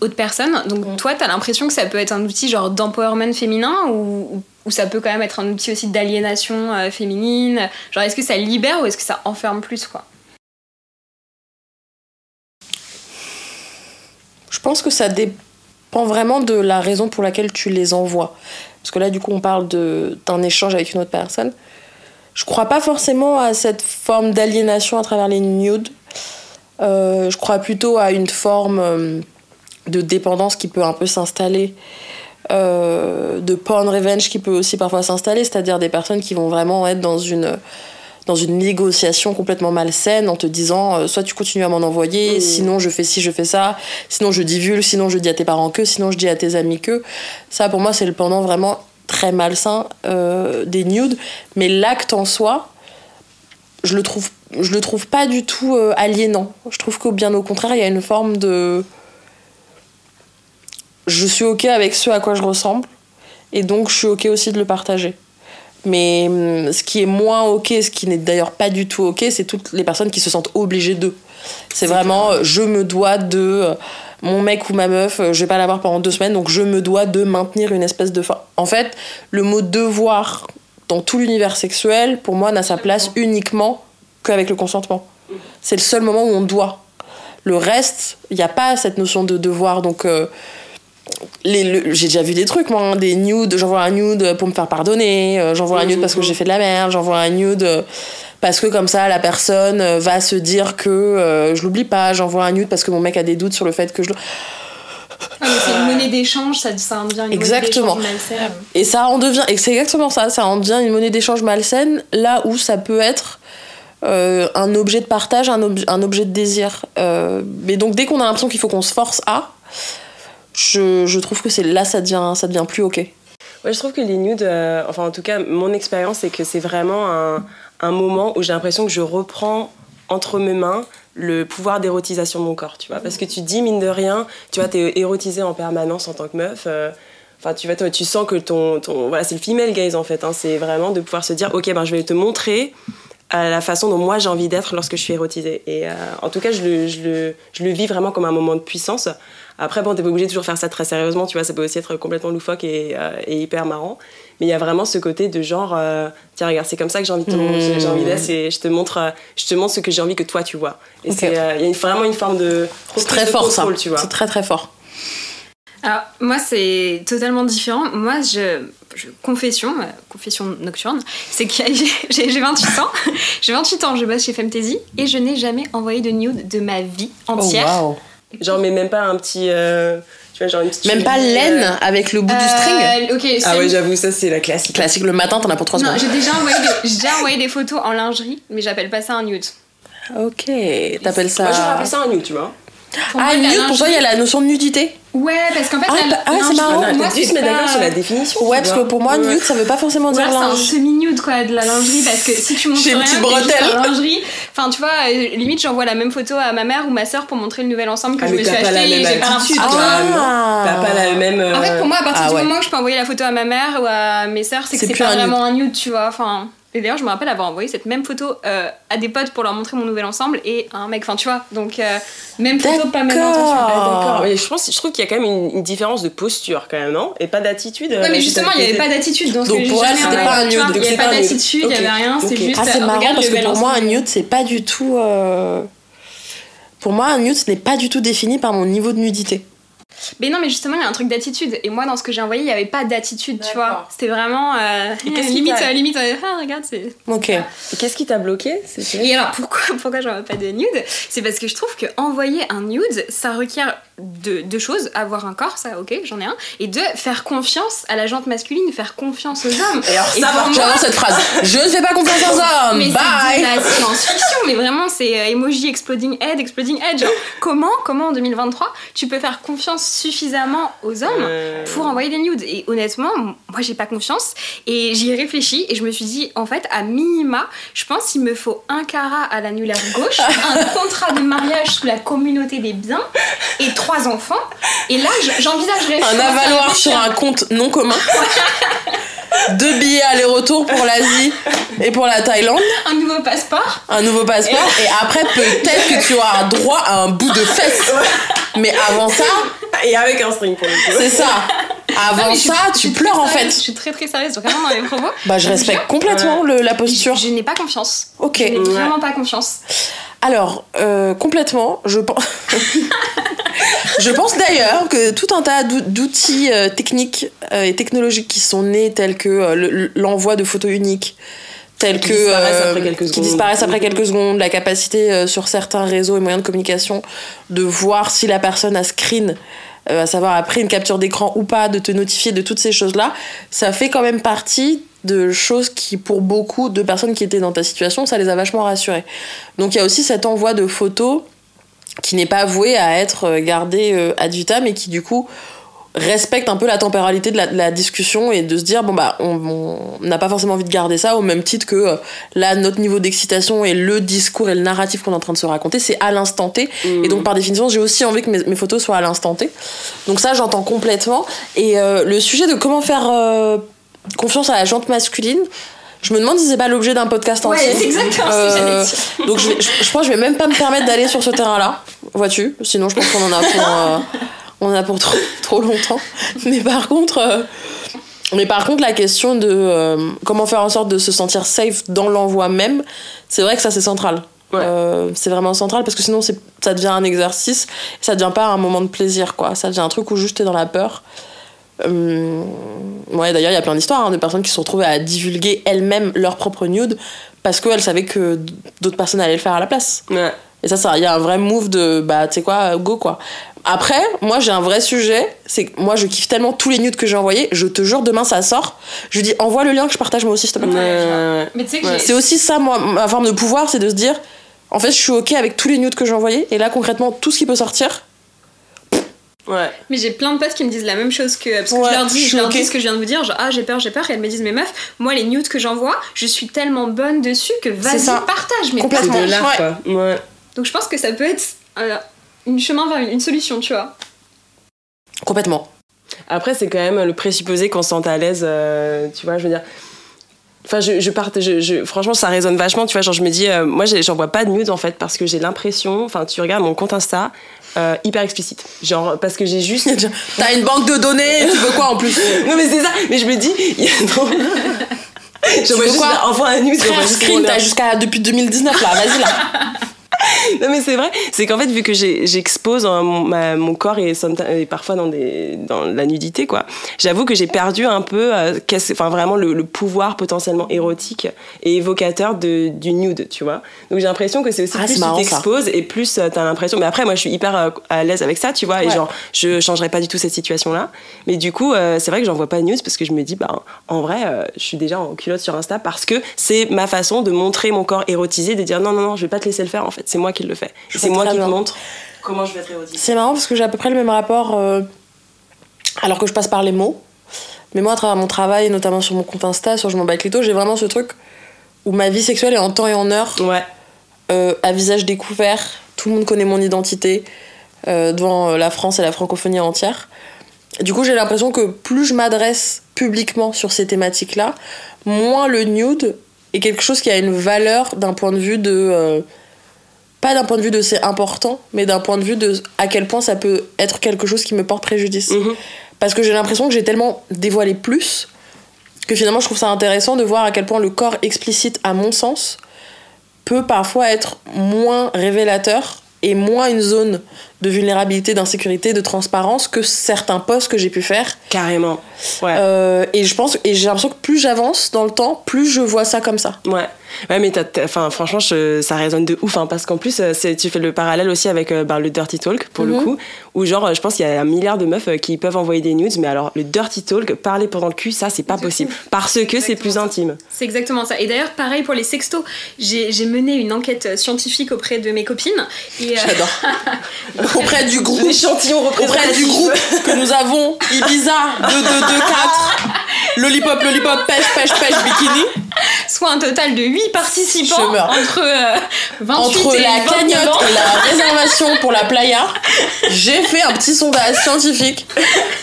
S2: autre personne, donc
S1: Mm.
S2: toi, t'as l'impression que ça peut être un outil genre d'empowerment féminin ou, ou- ça peut quand même être un outil aussi d'aliénation euh, féminine Genre, est-ce que ça libère ou est-ce que ça enferme plus, quoi?
S1: Je pense que ça dépend vraiment de la raison pour laquelle tu les envoies. Parce que là, du coup, on parle d'un échange avec une autre personne. Je crois pas forcément à cette forme d'aliénation à travers les nudes. Euh, je crois plutôt à une forme euh, de dépendance qui peut un peu s'installer. Euh, de porn revenge qui peut aussi parfois s'installer, c'est-à-dire des personnes qui vont vraiment être dans une, dans une négociation complètement malsaine en te disant euh, soit tu continues à m'en envoyer,
S3: Mmh.
S1: sinon je fais ci, je fais ça, sinon je divulgue, sinon je dis à tes parents que, sinon je dis à tes amis que. Ça pour moi c'est le pendant vraiment très malsain euh, des nudes, mais l'acte en soi, je le trouve, je le trouve pas du tout aliénant. Je trouve qu'au bien au contraire, il y a une forme de. Je suis ok avec ce à quoi je ressemble, et donc je suis ok aussi de le partager. Mais hum, ce qui est moins ok, ce qui n'est d'ailleurs pas du tout ok, c'est toutes les personnes qui se sentent obligées d'eux. C'est vraiment, je me dois de. euh, Mon mec ou ma meuf, euh, je vais pas l'avoir pendant deux semaines, donc je me dois de maintenir une espèce de. fin. En fait, le mot devoir dans tout l'univers sexuel, pour moi, n'a sa place uniquement qu'avec le consentement. C'est le seul moment où on doit. Le reste, il n'y a pas cette notion de devoir. Donc, euh, les- le- j'ai déjà vu des trucs, moi, hein, des nudes. J'envoie un nude pour me faire pardonner. euh, J'envoie un nude parce que j'ai fait de la merde. J'envoie un nude euh, parce que comme ça, la personne euh, va se dire que euh, je l'oublie pas. J'envoie un nude parce que mon mec a des doutes sur le fait que je.
S2: Ah, c'est une monnaie d'échange, ça, ça en devient une
S1: Exactement.
S2: monnaie d'échange malsaine.
S1: Et ça en devient, et c'est exactement ça, ça en devient une monnaie d'échange malsaine, là où ça peut être euh, un objet de partage, un, ob- un objet de désir. Mais donc dès qu'on a l'impression qu'il faut qu'on se force à, je, trouve que c'est là ça devient, plus ok.
S3: Ouais, je trouve que les nudes, euh, enfin en tout cas, mon expérience, c'est que c'est vraiment un, moment où j'ai l'impression que je reprends entre mes mains le pouvoir d'érotisation de mon corps, tu vois. Parce que tu dis, mine de rien, tu vois, t'es érotisée en permanence en tant que meuf. euh, Enfin, tu vois, tu sens que ton, voilà, c'est le female gaze en fait. hein, c'est vraiment de pouvoir se dire, ok, ben je vais te montrer à la façon dont moi j'ai envie d'être lorsque je suis érotisée. Et euh, en tout cas, je le vis vraiment comme un moment de puissance. Après, bon, t'es pas obligé de toujours faire ça très sérieusement, tu vois, ça peut aussi être complètement loufoque et, euh, et hyper marrant. Mais il y a vraiment ce côté de genre, euh, tiens, regarde, c'est comme ça que j'ai envie de te
S1: Mmh.
S3: j'ai- envie d'être, et je te montre, euh, je te montre ce que j'ai envie que toi tu vois. Et euh, il y a une- vraiment une forme de
S1: C'est très
S3: de
S1: fort ça.
S3: contrôle, tu vois.
S1: C'est très très fort.
S2: Alors, moi, c'est totalement différent. Moi, je. je- confession, euh, confession nocturne, c'est que j'ai j'ai- j'ai 28 ans. j'ai 28 ans, je bosse chez Femtasy et je n'ai jamais envoyé de nude de ma vie entière.
S1: Oh, wow.
S3: Genre, mais même pas un petit, euh, tu vois, genre une petite.
S1: Même pas laine
S3: euh,
S1: avec le bout du string.
S2: Euh, ok,
S3: Ah ouais, j'avoue, ça c'est la classique.
S1: Classique le matin, t'en as pour 3
S2: Non,
S1: secondes.
S2: j'ai déjà, envoyé des- j'ai déjà envoyé des photos en lingerie, mais j'appelle pas ça un nude.
S1: Ok, t'appelles ça.
S3: Moi, j'aurais appelé ça un nude, tu vois.
S2: Pour
S1: Ah,
S2: la
S1: nude, pour toi, il y a la notion de nudité
S2: Ouais, parce qu'en fait,
S1: Ah,
S2: la
S1: ah, c'est marrant.
S2: Moi,
S3: se
S2: c'est
S3: mettre d'accord sur la définition.
S1: Ouais,
S3: tu
S1: parce que pour moi, nude, ça veut pas forcément
S2: Ouais,
S1: dire
S2: c'est un
S1: linge.
S2: semi-nude quoi de la lingerie parce que si tu montres rien,
S1: bretelle.
S2: en lingerie. Enfin, tu vois, euh, limite j'envoie la même photo à ma mère ou ma soeur pour montrer le nouvel ensemble que
S3: Ah,
S2: je me suis
S3: la
S2: acheté. et j'ai pas l'impression-.
S1: Ah.
S3: T'as pas la même.
S2: En fait, pour moi, à partir
S1: Ah
S2: du moment où je peux envoyer la photo à ma mère ou à mes sœurs, c'est que
S1: C'est
S2: pas vraiment un nude, tu vois. Enfin, et d'ailleurs, je me rappelle avoir envoyé cette même photo euh, à des potes pour leur montrer mon nouvel ensemble et à un mec. Enfin, tu vois. Donc, euh, même photo, pas même intention.
S3: Ah. Mais je pense, je trouve qu'il y a quand même une, une différence de posture quand même, non? Et pas d'attitude. euh,
S2: Ouais, mais justement, il n'y avait pas d'attitude dans ce
S1: Donc,
S2: j'ai
S1: pour elle, c'était pas un nude,
S2: Il n'y avait
S3: pas
S2: d'attitude, il n'y avait rien. C'est juste.
S1: Ah, c'est
S2: euh,
S1: marrant
S2: regarde
S1: parce que pour moi, un nude, c'est pas du tout. euh, Pour moi, un nude, ce n'est pas du tout défini par mon niveau de nudité.
S2: Mais non, mais justement, il y a un truc d'attitude. Et moi, dans ce que j'ai envoyé, il n'y avait pas d'attitude, tu vois. C'était vraiment. euh,
S3: Et qu'est-ce qui
S2: limite,
S3: t'a-
S2: euh, limite, euh, ah, regarde, c'est.
S1: Ok.
S3: Et Qu'est-ce qui t'a bloqué
S2: Et alors, pourquoi, pourquoi j'en veux pas de nude? C'est parce que je trouve que envoyer un nude, ça requiert de- deux choses avoir un corps, ça, ok, j'en ai un, et deux, faire confiance à la jante masculine, faire confiance aux hommes.
S3: Et alors,
S2: Et
S3: ça,
S2: moi-
S1: cette phrase. Je ne fais pas confiance aux hommes.
S2: mais c'est
S1: Bye.
S2: la science-fiction, mais vraiment c'est euh, emoji exploding head, exploding head. Genre, comment, comment en 2023 tu peux faire confiance suffisamment aux hommes
S3: Euh,
S2: pour envoyer des nudes Et honnêtement, moi j'ai pas confiance et j'y ai réfléchi et je me suis dit en fait à minima, je pense qu'il me faut un carat à l'annulaire gauche, un contrat de mariage sous la communauté des biens et trois enfants. Et là, je- j'envisagerais
S1: Un avaloir sur un compte non commun. Deux billets aller-retour pour l'Asie et pour la Thaïlande.
S2: un nouveau passeport.
S1: Un nouveau passeport. Et après, peut-être que tu auras droit à un bout de fesse. Mais avant ça,
S3: Et avec un string pour le coup.
S1: c'est ça.
S2: Non,
S1: Avant
S2: suis-
S1: ça, tu pleures en fait.
S2: Je suis très très sérieuse vraiment dans les propos.
S1: Bah, je respecte complètement le- la posture.
S2: Je, je n'ai pas confiance.
S1: Ok.
S2: Je n'ai
S3: Ouais.
S2: vraiment pas confiance.
S1: Alors, euh, complètement, je pense. je pense d'ailleurs que tout un tas d'ou- d'outils euh, techniques euh, et technologiques qui sont nés, tels que le- l'envoi de photos uniques, tels
S3: Qui
S1: que
S3: disparaissent après quelques
S1: qui
S3: secondes.
S1: disparaissent après quelques secondes, la capacité sur certains réseaux et moyens de communication de voir si la personne a screen, à savoir a pris une capture d'écran ou pas, de te notifier de toutes ces choses-là, ça fait quand même partie de choses qui, pour beaucoup de personnes qui étaient dans ta situation, ça les a vachement rassurés. Donc il y a aussi cet envoi de photos qui n'est pas voué à être euh, gardé ad vitam et qui du coup respecte un peu la temporalité de la, de la discussion et de se dire bon bah on n'a pas forcément envie de garder ça au même titre que euh, là notre niveau d'excitation et le discours et le narratif qu'on est en train de se raconter c'est à l'instant T. Et donc par définition j'ai aussi envie que mes, mes photos soient à l'instant T. Donc ça j'entends complètement. Et euh, le sujet de comment faire euh, confiance à la jante masculine je me demande si c'est pas l'objet d'un podcast
S2: Ouais,
S1: entier
S2: c'est exactement ce que
S1: Euh,
S2: j'allais dire.
S1: donc je, vais- je, je pense que je vais même pas me permettre d'aller sur ce terrain-là, vois-tu? Sinon je pense qu'on en a pour, euh, on en a pour trop, trop longtemps. Mais par contre, euh, mais par contre la question de comment faire en sorte de se sentir safe dans l'envoi même, c'est vrai que ça c'est central.
S3: Ouais.
S1: Euh, c'est vraiment central parce que sinon c'est, ça devient un exercice, ça devient pas un moment de plaisir quoi. Ça devient un truc où juste t'es dans la peur. Euh, ouais, d'ailleurs, il y a plein d'histoires hein, de personnes qui se sont retrouvées à divulguer elles-mêmes leur propre nude parce qu'elles savaient que d'autres personnes allaient le faire à la place.
S3: Ouais.
S1: Et ça, ça, il y a un vrai move de, bah, tu sais quoi, go, quoi. Après, moi, j'ai un vrai sujet. C'est que moi, je kiffe tellement tous les nudes que j'ai envoyés. Je te jure, demain, ça sort. Je dis, envoie le lien que je partage moi aussi, s'il te plaît.
S3: Ouais.
S2: Mais tu sais que
S3: Ouais.
S2: j'ai-
S1: C'est aussi ça, moi, ma forme de pouvoir, c'est de se dire, en fait, je suis ok avec tous les nudes que j'ai envoyés. Et là, concrètement, tout ce qui peut sortir,
S3: Ouais.
S2: Mais j'ai plein de potes qui me disent la même chose que. Parce que
S1: Ouais,
S2: je leur dis,
S1: je
S2: leur dis ce que je viens de vous dire, genre, ah, j'ai peur, j'ai peur. Et elles me disent, mais meuf, moi, les nudes que j'envoie, je suis tellement bonne dessus que vas-y, partage. Mais
S1: Complètement.
S3: De
S2: partage.
S3: l'art,
S1: Ouais.
S3: quoi. Ouais.
S2: Donc je pense que ça peut être euh, une chemin vers une, une solution, tu vois.
S1: complètement.
S3: Après, c'est quand même le présupposé qu'on se sente à l'aise, euh, tu vois, je veux dire. Enfin, je, je parte, je, je- franchement, ça résonne vachement, tu vois. Genre, je me dis, euh, moi, j'en vois pas de nudes en fait, parce que j'ai l'impression, enfin, tu regardes mon compte Insta, euh, hyper explicite. Genre, parce que j'ai juste.
S1: T'as une banque de données, tu veux quoi en plus
S3: non, mais c'est ça, mais je me dis, il y a trop. Je vois
S1: veux
S3: juste,
S1: quoi
S3: envoie un nude,
S1: Frère, screen, t'as jusqu'à depuis 2019 là, vas-y là.
S3: Non mais c'est vrai, c'est qu'en fait vu que j'expose mon, corps et, parfois dans, des, dans la nudité quoi, j'avoue que j'ai perdu un peu, euh, enfin vraiment le, le pouvoir potentiellement érotique et évocateur de, du nude, tu vois. Donc j'ai l'impression que c'est aussi
S1: Ah,
S3: plus tu t'exposes et plus euh, t'as l'impression. Mais après moi je suis hyper euh, à l'aise avec ça, tu vois, et genre je changerais pas du tout cette situation là. Mais du coup euh, c'est vrai que j'en vois pas de nudes parce que je me dis bah en vrai euh, je suis déjà en culotte sur Insta parce que c'est ma façon de montrer mon corps érotisé, de dire non non non je vais pas te laisser le faire en fait, c'est moi qui le fais. C'est moi qui te
S1: bien.
S3: montre comment je vais être érotisée.
S1: C'est marrant parce que j'ai à peu près le même rapport, euh, alors que je passe par les mots. Mais moi, à travers mon travail, notamment sur mon compte Insta, sur Je m'en bats j'ai vraiment ce truc où ma vie sexuelle est en temps et en heure,
S3: Ouais.
S1: euh, à visage découvert. Tout le monde connaît mon identité euh, devant euh, la France et la francophonie entière. Du coup, j'ai l'impression que plus je m'adresse publiquement sur ces thématiques-là, moins le nude est quelque chose qui a une valeur d'un point de vue de. Pas d'un point de vue de c'est important, mais d'un point de vue de à quel point ça peut être quelque chose qui me porte préjudice.
S3: Mhm.
S1: Parce que j'ai l'impression que j'ai tellement dévoilé plus que finalement je trouve ça intéressant de voir à quel point le corps explicite, à mon sens, peut parfois être moins révélateur et moins une zone de vulnérabilité, d'insécurité, de transparence que certains posts que j'ai pu faire.
S3: Carrément. Ouais.
S1: Euh, et je pense et j'ai l'impression que plus j'avance dans le temps, plus je vois ça comme ça.
S3: Ouais. Ouais, mais enfin, franchement, je- ça résonne de ouf, hein, parce qu'en plus, euh, tu fais le parallèle aussi avec euh, bah, le dirty talk, pour le
S1: Mhm.
S3: coup, où genre, je pense qu'il y a un milliard de meufs qui peuvent envoyer des nudes, mais alors le dirty talk, parler pendant le cul, ça, c'est pas possible, parce que c'est plus intime.
S2: C'est exactement ça. Et d'ailleurs, pareil pour les sextos. J'ai mené une enquête scientifique auprès de mes copines. Et, euh,
S1: J'adore. auprès du groupe
S3: L'échantillon
S1: auprès du groupe que nous avons Ibiza 2224 Lollipop Lollipop pêche pêche pêche bikini
S2: soit un total de 8 participants
S1: Je meurs.
S2: entre euh, 28
S1: entre
S2: et
S1: la
S2: 29
S1: cagnotte
S2: ans.
S1: et la réservation pour la playa j'ai fait un petit sondage scientifique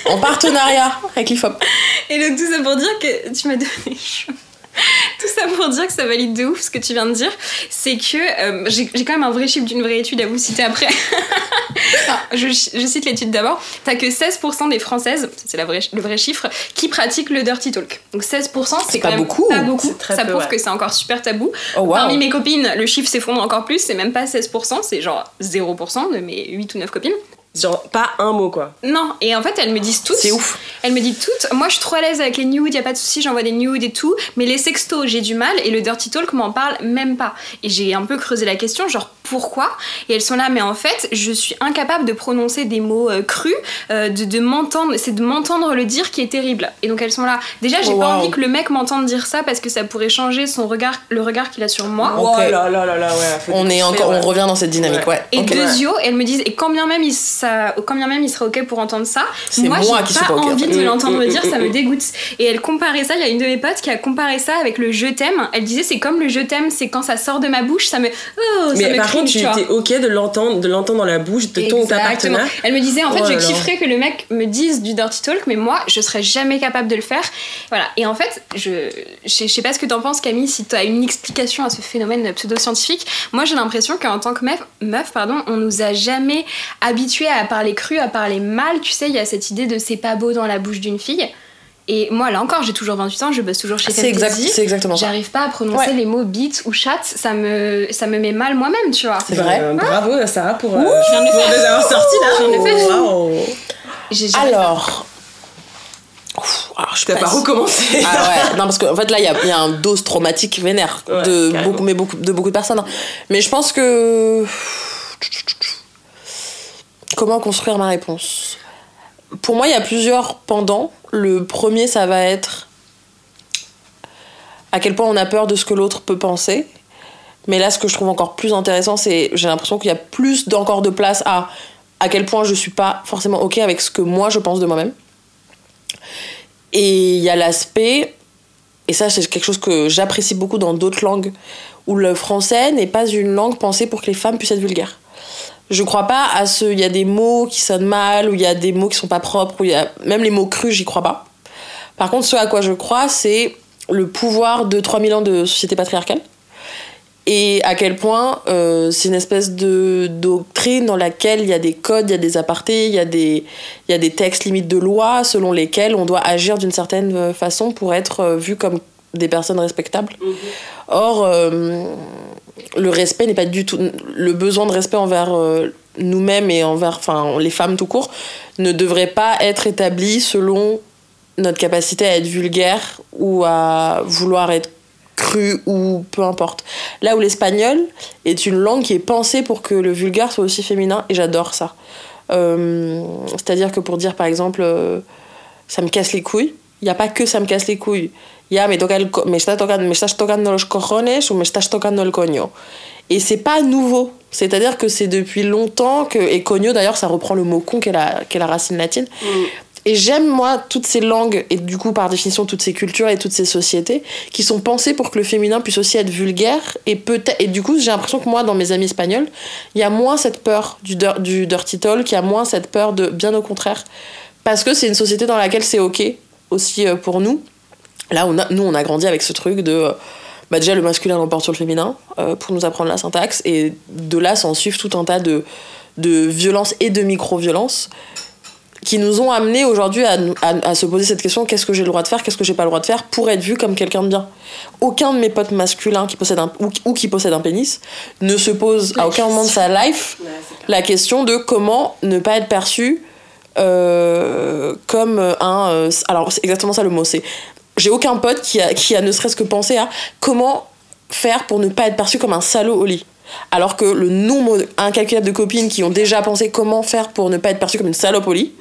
S1: en partenariat avec l'IFOP
S2: Et donc tout ça pour dire que tu m'as donné chaud. Tout ça pour dire que ça valide de ouf ce que tu viens de dire. C'est que euh, j'ai quand même un vrai chiffre d'une vraie étude à vous citer après. Je, je cite l'étude d'abord. T'as que 16% des Françaises, ça, c'est le vrai chiffre, qui pratiquent le dirty talk. Donc 16%, c'est quand
S1: pas
S2: même
S1: beaucoup.
S2: pas beaucoup.
S3: Très
S2: ça
S3: peu,
S2: prouve
S3: ouais.
S2: que c'est encore super tabou.
S1: oh wow
S2: Parmi mes copines, le chiffre s'effondre encore plus. C'est même pas 16%, c'est genre 0% de mes 8 ou 9 copines.
S3: Genre, pas un mot, quoi.
S2: Non, et en fait, elles me disent toutes.
S1: c'est ouf
S2: Elle me dit toutes, moi je suis trop à l'aise avec les nudes, y a pas de souci, j'envoie des nudes et tout, mais les sextos j'ai du mal et le dirty talk m'en parle même pas. Et j'ai un peu creusé la question, genre pourquoi? Et elles sont là, mais en fait je suis incapable de prononcer des mots euh, crus, euh, de, de m'entendre, c'est de m'entendre le dire qui est terrible. Et donc elles sont là. Déjà j'ai
S1: Oh,
S2: pas
S1: wow.
S2: envie que le mec m'entende dire ça parce que ça pourrait changer son regard, le regard qu'il a sur moi.
S3: Oh là là là là, ouais.
S1: on est encore
S3: ouais.
S1: on revient dans cette dynamique ouais,
S2: Et
S1: Ok.
S2: deuxio, elles me disent, et quand bien même il, ça, quand bien même il serait ok pour entendre ça, moi,
S1: moi
S2: j'ai pas, envie de
S3: Mm,
S2: l'entendre
S3: mm,
S2: me dire,
S3: mm,
S2: ça
S3: mm,
S2: me
S3: mm.
S2: dégoûte. Et elle comparait ça, il y a une de mes potes qui a comparé ça avec le je t'aime. Elle disait, c'est comme le je t'aime, c'est quand ça sort de ma bouche, ça me. Oh, ça
S3: Mais
S2: me
S3: par contre, tu étais ok de l'entendre, de l'entendre dans la bouche de ton ou ta partenaire.
S2: Elle me disait en fait
S3: Oh
S2: je kifferais que le mec me dise du dirty talk mais moi je serais jamais capable de le faire. Voilà. Et en fait, je je sais pas ce que t'en penses Camille si t'as une explication à ce phénomène pseudo-scientifique. Moi j'ai l'impression qu'en tant que meuf, meuf pardon, on nous a jamais habitués à parler cru, à parler mal. Tu sais, il y a cette idée de c'est pas beau dans la bouche d'une fille. Et moi là encore, j'ai toujours 28 ans, je bosse toujours chez
S1: c'est exact exactement ça
S2: J'arrive pas à prononcer
S1: Ouais.
S2: les mots beat ou chat, ça me, ça me met mal moi-même, tu vois.
S1: c'est vrai
S3: Euh, bravo Sarah pour, euh,
S2: je viens de le
S3: pour les avoir sortis là.
S2: Je viens de faire. Pas.
S1: alors Ouf. alors, je sais
S3: T'as pas
S1: si-
S3: recommencé.
S1: Ah ouais, non, parce qu'en fait là, il y y a un dose traumatique vénère
S3: Ouais,
S1: de, beaucoup, mais beaucoup, de beaucoup de personnes. Mais je pense que. Comment construire ma réponse? Pour moi, il y a plusieurs pendant. Le premier, ça va être à quel point on a peur de ce que l'autre peut penser. Mais là, ce que je trouve encore plus intéressant, c'est j'ai l'impression qu'il y a plus d'encore de place à à quel point je suis pas forcément ok avec ce que moi je pense de moi-même. Et il y a l'aspect, et ça c'est quelque chose que j'apprécie beaucoup dans d'autres langues, où le français n'est pas une langue pensée pour que les femmes puissent être vulgaires. Je crois pas à ce. Il y a des mots qui sonnent mal, ou il y a des mots qui sont pas propres, ou il y a. Même les mots crus, j'y crois pas. Par contre, ce à quoi je crois, c'est le pouvoir de 3000 ans de société patriarcale. Et à quel point euh, c'est une espèce de doctrine dans laquelle il y a des codes, il y a des apartés, il y, a des- y a des textes limites de loi selon lesquels on doit agir d'une certaine façon pour être euh, vu comme des personnes respectables. Or, euh, le respect n'est pas du tout. Le besoin de respect envers euh, nous-mêmes et envers enfin, les femmes tout court ne devrait pas être établi selon notre capacité à être vulgaire ou à vouloir être cru ou peu importe. Là où l'espagnol est une langue qui est pensée pour que le vulgaire soit aussi féminin et j'adore ça. Euh, C'est-à-dire que pour dire par exemple euh, ça me casse les couilles, il n'y a pas que ça me casse les couilles. Il y a me, toca el co- me, está tocando, me estás tocando los cojones ou me estás tocando el coño. Et c'est pas nouveau. C'est-à-dire que c'est depuis longtemps que. Et coño d'ailleurs, ça reprend le mot con qui est la, qui est la racine latine. Et j'aime, moi, toutes ces langues, et du coup, par définition, toutes ces cultures et toutes ces sociétés, qui sont pensées pour que le féminin puisse aussi être vulgaire. Et, peut-être, et du coup, j'ai l'impression que moi, dans mes amis espagnols, il y a moins cette peur du, du dirty talk, il y a moins cette peur de. Bien au contraire. Parce que c'est une société dans laquelle c'est OK, aussi euh, pour nous. Là, on a, nous, on a grandi avec ce truc de. euh, Bah déjà, le masculin l'emporte sur le féminin, euh, pour nous apprendre la syntaxe. Et de là, s'en suivent tout un tas de, de violences et de micro-violences qui nous ont amenés aujourd'hui à, à, à se poser cette question qu'est-ce que j'ai le droit de faire, qu'est-ce que j'ai pas le droit de faire pour être vu comme quelqu'un de bien. Aucun de mes potes masculins qui possèdent un, ou, ou qui possèdent un pénis ne se pose à aucun moment de sa life la question de comment ne pas être perçu euh, comme un. euh, alors, c'est exactement ça le mot. C'est j'ai aucun pote qui a, qui a ne serait-ce que pensé à comment faire pour ne pas être perçu comme un salaud au lit. Alors que le nombre incalculable de copines qui ont déjà pensé comment faire pour ne pas être perçu comme une salope au lit,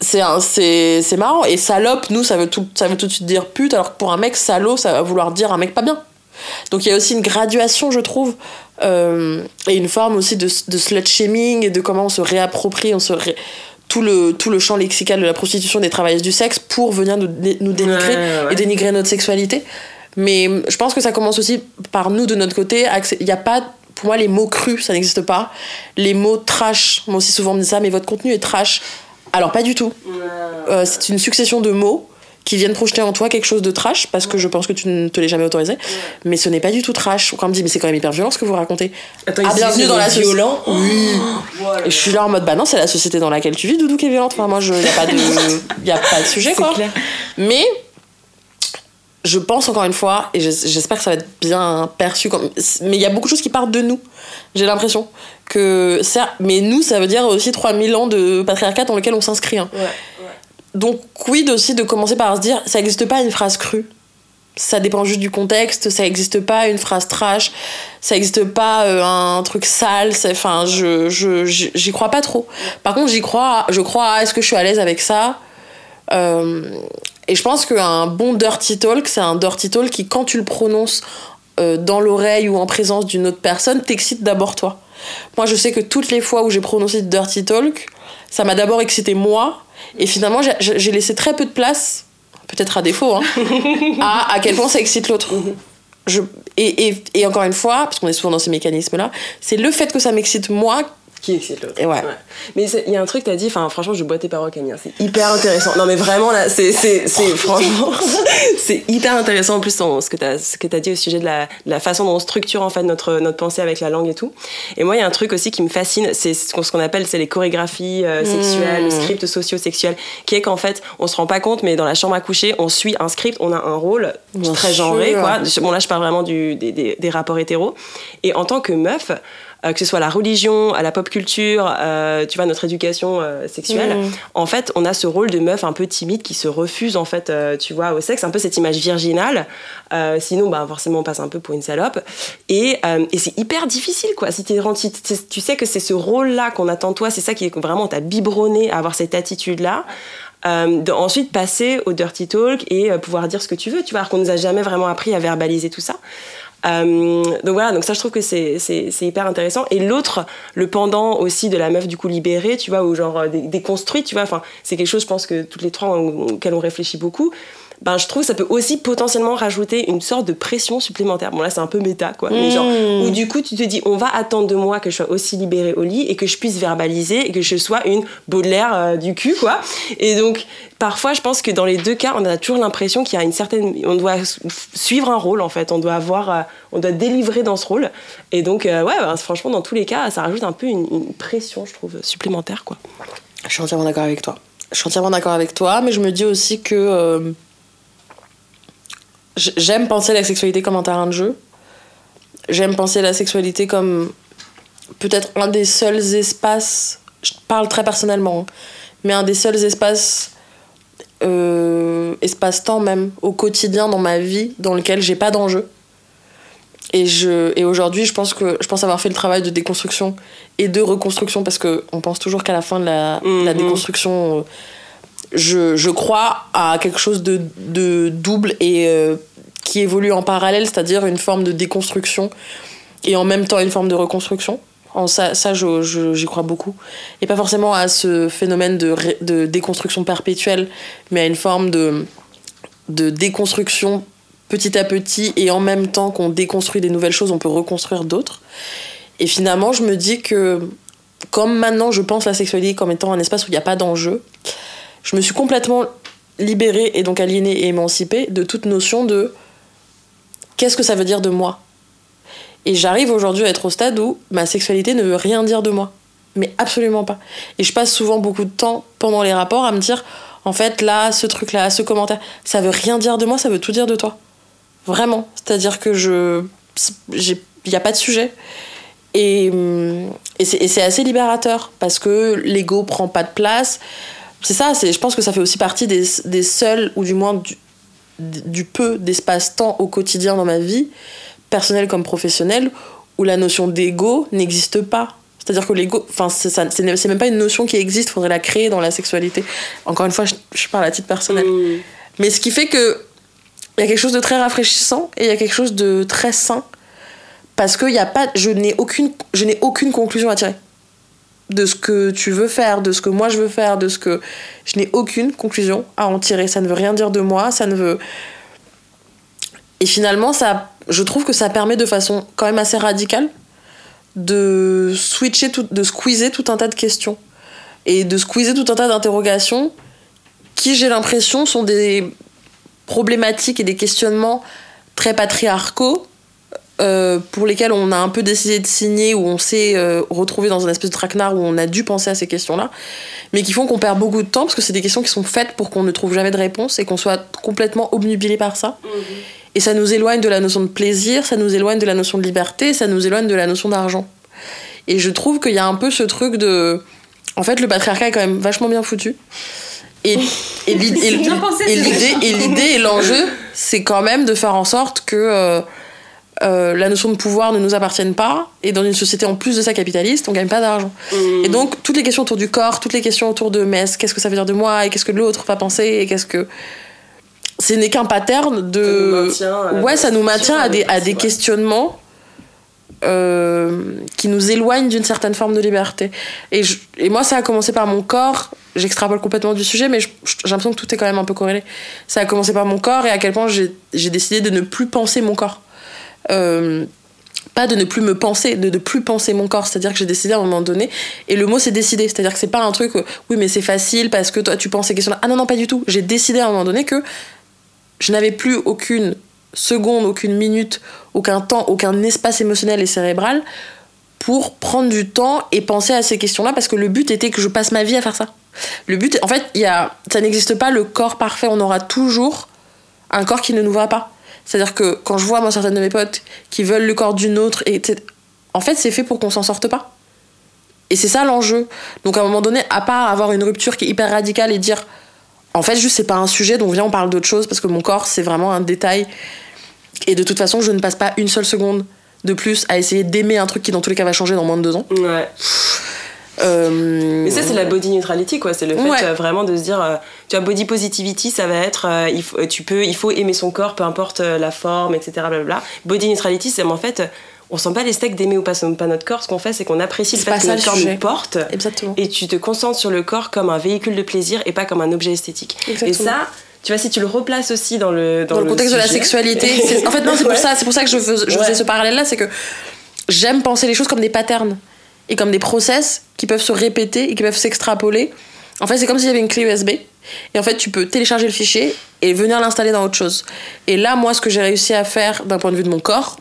S1: c'est marrant. Et salope, nous, ça veut, tout, ça veut tout de suite dire pute, alors que pour un mec, salaud, ça va vouloir dire un mec pas bien. Donc il y a aussi une graduation, je trouve, euh, et une forme aussi de, de slut-shaming et de comment on se réapproprie, on se ré- tout, le, tout le champ lexical de la prostitution des travailleuses du sexe pour venir nous, dé- nous dénigrer
S3: Ouais, ouais, ouais.
S1: et dénigrer notre sexualité. Mais je pense que ça commence aussi par nous de notre côté. Il n'y a pas, pour moi, les mots crus, ça n'existe pas. Les mots trash, moi aussi souvent on me dit ça, mais votre contenu est trash. Alors pas du tout. Euh, c'est une succession de mots qui viennent projeter en toi quelque chose de trash parce que je pense que tu ne te l'es jamais autorisé mais ce n'est pas du tout trash quand on me dit mais c'est quand même hyper violent ce que vous racontez
S3: Attends,
S1: ah bienvenue dans la société
S3: violent.
S1: oui et je suis là en mode bah non c'est la société dans laquelle tu vis Doudou qui est violente enfin moi je y a pas de y a pas de sujet quoi
S3: clair.
S1: mais je pense encore une fois, et j'es- j'espère que ça va être bien perçu, comme... mais il y a beaucoup de choses qui partent de nous. J'ai l'impression que ça, mais nous, ça veut dire aussi 3000 ans de patriarcat dans lequel on s'inscrit. hein. Donc, quid aussi de commencer par se dire, ça n'existe pas une phrase crue. Ça dépend juste du contexte, ça n'existe pas une phrase trash, ça n'existe pas euh, un truc sale, enfin, je, je, j'y crois pas trop. Par contre, j'y crois, je crois, à est-ce que je suis à l'aise avec ça? Euh, Et je pense qu'un bon dirty talk, c'est un dirty talk qui, quand tu le prononces euh, dans l'oreille ou en présence d'une autre personne, t'excite d'abord toi. Moi, je sais que toutes les fois où j'ai prononcé dirty talk, ça m'a d'abord excité moi, et finalement, j'ai- laissé très peu de place, peut-être à défaut, hein, à à quel point ça excite l'autre. Je, et, et, et encore une fois, parce qu'on est souvent dans ces mécanismes-là, c'est le fait que ça m'excite moi.
S3: Qui excite l'autre.
S1: Ouais.
S3: Mais il y a un truc, t'as dit, enfin, franchement, je bois tes paroles, Camille. C'est hyper intéressant. Non, mais vraiment, là, c'est, franchement, c'est hyper intéressant en plus ton- ce que t'as, ce que t'as dit au sujet de la, de la façon dont on structure en fait notre, notre pensée avec la langue et tout. Et moi, il y a un truc aussi qui me fascine, c'est ce qu'on, appelle, c'est les chorégraphies euh, sexuelles, le script socio-sexuel, qui est qu'en fait, on se rend pas compte, mais dans la chambre à coucher, on suit un script, on a un rôle
S1: Bien
S3: très
S1: sûr.
S3: genré, quoi. Bon, là, je parle vraiment du, des, des, des rapports hétéros. Et en tant que meuf, euh, que ce soit la religion, à la pop culture, euh, tu vois, notre éducation euh, sexuelle,
S1: Mhm.
S3: en fait, on a ce rôle de meuf un peu timide qui se refuse, en fait, tu vois, au sexe, un peu cette image virginale. Sinon, bah, forcément, on passe un peu pour une salope. Et, et c'est hyper difficile, quoi. Si, t'es t'es- tu sais que c'est ce rôle-là qu'on attend de toi, c'est ça qui est vraiment t'a biberonné à avoir cette attitude-là. Euh, de ensuite passer au dirty talk et euh, pouvoir dire ce que tu veux, tu vois, alors qu'on nous a jamais vraiment appris à verbaliser tout ça. Euh, donc voilà, donc ça je trouve que c'est c'est- c'est hyper intéressant. Et l'autre, le pendant aussi de la meuf du coup libérée, tu vois, ou genre euh, dé- déconstruite, tu vois, enfin c'est quelque chose je pense que toutes les trois auquel on réfléchit beaucoup. Ben, je trouve que ça peut aussi potentiellement rajouter une sorte de pression supplémentaire. Bon là c'est un peu méta quoi, mais genre
S1: Mmh.
S3: où du coup tu te dis on va attendre de moi que je sois aussi libérée au lit et que je puisse verbaliser et que je sois une Baudelaire euh, du cul quoi. Et donc parfois je pense que dans les deux cas on a toujours l'impression qu'il y a une certaine on doit suivre un rôle en fait, on doit avoir euh, on doit délivrer dans ce rôle. Et donc euh, ouais ben, franchement dans tous les cas ça rajoute un peu une, une pression je trouve supplémentaire quoi.
S1: Je suis entièrement d'accord avec toi. Je suis entièrement d'accord avec toi, mais je me dis aussi que j'aime penser la sexualité comme un terrain de jeu. J'aime penser la sexualité comme peut-être un des seuls espaces, je parle très personnellement, hein, mais un des seuls espaces, euh, espace-temps même, au quotidien dans ma vie, dans lequel j'ai pas d'enjeu. Et, je, et aujourd'hui, je pense que je pense avoir fait le travail de déconstruction et de reconstruction parce que on pense toujours qu'à la fin de la,
S3: Mhm.
S1: déconstruction, euh, je, crois à quelque chose de, double et euh, qui évolue en parallèle, c'est-à-dire une forme de déconstruction et en même temps une forme de reconstruction. En ça, j'y crois beaucoup. Et pas forcément à ce phénomène de déconstruction perpétuelle, mais à une forme de, de déconstruction petit à petit et en même temps qu'on déconstruit des nouvelles choses, on peut reconstruire d'autres. Et finalement, je me dis que comme maintenant je pense la sexualité comme étant un espace où il n'y a pas d'enjeu, je me suis complètement libérée et donc aliénée et émancipée de toute notion de qu'est-ce que ça veut dire de moi. Et j'arrive aujourd'hui à être au stade où ma sexualité ne veut rien dire de moi. Mais absolument pas. Et je passe souvent beaucoup de temps pendant les rapports à me dire, en fait, là, ce truc-là, ce commentaire, ça veut rien dire de moi, ça veut tout dire de toi. Vraiment. C'est-à-dire que je. Il n'y a pas de sujet. Et, hum, et c'est assez libérateur parce que l'ego prend pas de place. C'est ça, c'est- je pense que ça fait aussi partie des, des seuls, ou du moins du, du peu d'espace-temps au quotidien dans ma vie, personnelle comme professionnelle, où la notion d'ego n'existe pas. C'est-à-dire que l'ego, enfin, c'est ça- c'est c'est même pas une notion qui existe, faudrait la créer dans la sexualité. Encore une fois, je, je parle à titre personnel.
S3: Mmh.
S1: Mais ce qui fait que il y a quelque chose de très rafraîchissant et il y a quelque chose de très sain parce que y a pas, je n'ai aucune, je n'ai aucune conclusion à tirer de ce que tu veux faire, de ce que moi je veux faire, de ce que je n'ai aucune conclusion à en tirer. Ça ne veut rien dire de moi, ça ne veut. Et finalement, ça, je trouve que ça permet de façon quand même assez radicale de switcher, de squeezer tout un tas de questions et de squeezer tout un tas d'interrogations qui, j'ai l'impression, sont des problématiques et des questionnements très patriarcaux euh, pour lesquels on a un peu décidé de signer, où on s'est euh, retrouvé dans un espèce de traquenard où on a dû penser à ces questions-là, mais qui font qu'on perd beaucoup de temps parce que c'est des questions qui sont faites pour qu'on ne trouve jamais de réponse et qu'on soit complètement obnubilé par ça. Et ça nous éloigne de la notion de plaisir, ça nous éloigne de la notion de liberté, ça nous éloigne de la notion d'argent. Et je trouve qu'il y a un peu ce truc de. En fait, le patriarcat est quand même vachement bien foutu. Et, et l'idée et l'enjeu, c'est quand même de faire en sorte que euh, euh, la notion de pouvoir ne nous appartienne pas. Et dans une société en plus de ça capitaliste, on gagne pas d'argent.
S3: Mmh.
S1: Et donc, toutes les questions autour du corps, toutes les questions autour de mais est-ce- qu'est-ce que ça veut dire de moi et qu'est-ce que l'autre va penser et qu'est-ce que. Ce n'est qu'un pattern de.
S3: Ça
S1: ouais, ça nous maintient à des, à des
S3: ouais.
S1: questionnements euh, qui nous éloignent d'une certaine forme de liberté. Et, je- et moi, ça a commencé par mon corps. J'extrapole complètement du sujet, mais j'ai l'impression que tout est quand même un peu corrélé. Ça a commencé par mon corps et à quel point j'ai décidé de ne plus penser mon corps. Euh, pas de ne plus me penser, de ne plus penser mon corps. C'est-à-dire que j'ai décidé à un moment donné, et le mot c'est décider. C'est-à-dire que c'est pas un truc, oui, mais c'est facile parce que toi tu penses ces questions-là. Ah non, non, pas du tout. J'ai décidé à un moment donné que je n'avais plus aucune seconde, aucune minute, aucun temps, aucun espace émotionnel et cérébral pour prendre du temps et penser à ces questions-là parce que le but était que je passe ma vie à faire ça. Le but, en fait, y a, ça n'existe pas le corps parfait. On aura toujours un corps qui ne nous va pas. C'est-à-dire que quand je vois moi certaines de mes potes qui veulent le corps d'une autre et en fait, c'est fait pour qu'on s'en sorte pas. Et c'est ça l'enjeu. Donc à un moment donné, à part avoir une rupture qui est hyper radicale et dire, en fait, juste c'est pas un sujet, donc viens on parle d'autre chose parce que mon corps c'est vraiment un détail. Et de toute façon, je ne passe pas une seule seconde de plus à essayer d'aimer un truc qui dans tous les cas va changer dans moins de deux ans.
S3: Ouais.
S1: Euh,
S3: Mais ça, c'est la body neutrality, quoi. C'est le fait
S1: Ouais.
S3: euh, vraiment de se dire, euh, tu vois, body positivity, ça va être, il, faut, tu peux, il faut aimer son corps, peu importe la forme, etc. Blablabla. Body neutrality, c'est en fait, on sent pas les steaks d'aimer ou pas, notre corps. Ce qu'on fait, c'est qu'on apprécie le fait que
S1: ça,
S3: notre
S1: le
S3: corps
S1: sujet.
S3: nous porte.
S1: Exactement.
S3: Et tu te concentres sur le corps comme un véhicule de plaisir et pas comme un objet esthétique.
S1: Exactement.
S3: Et ça, tu vois, si tu le replaces aussi dans le
S1: dans, le contexte de la sexualité. En fait, non, c'est pour
S3: Ouais.
S1: ça, c'est pour ça que je, fais, je
S3: Ouais.
S1: faisais ce parallèle-là, c'est que j'aime penser les choses comme des patterns et comme des process qui peuvent se répéter et qui peuvent s'extrapoler. En fait, c'est comme s'il y avait une clé USB. Et en fait, tu peux télécharger le fichier et venir l'installer dans autre chose. Et là, moi, ce que j'ai réussi à faire d'un point de vue de mon corps,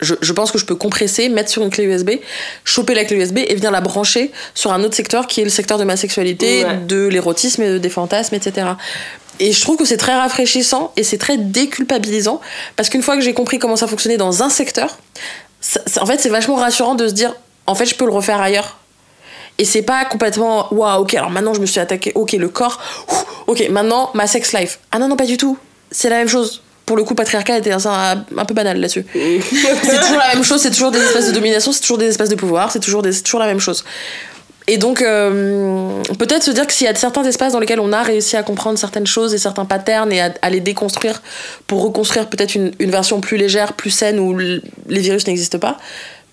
S1: je, je pense que je peux compresser, mettre sur une clé USB, choper la clé USB et venir la brancher sur un autre secteur qui est le secteur de ma sexualité,
S3: Ouais.
S1: de l'érotisme, des fantasmes, etc. Et je trouve que c'est très rafraîchissant et c'est très déculpabilisant parce qu'une fois que j'ai compris comment ça fonctionnait dans un secteur, ça- ça- en fait, c'est vachement rassurant de se dire en fait, je peux le refaire ailleurs. Et c'est pas complètement waouh, ok, alors maintenant je me suis attaqué, ok, le corps, ouf, ok, maintenant ma sex life. Ah non, non, pas du tout. C'est la même chose. Pour le coup, patriarcat était un, un, un peu banal là-dessus. c'est toujours la même chose, c'est toujours des espaces de domination, c'est toujours des espaces de pouvoir, c'est toujours, des- toujours la même chose. Et donc, euh, peut-être se dire que s'il y a certains espaces dans lesquels on a réussi à comprendre certaines choses et certains patterns et à, à les déconstruire pour reconstruire peut-être une, une version plus légère, plus saine où les virus n'existent pas,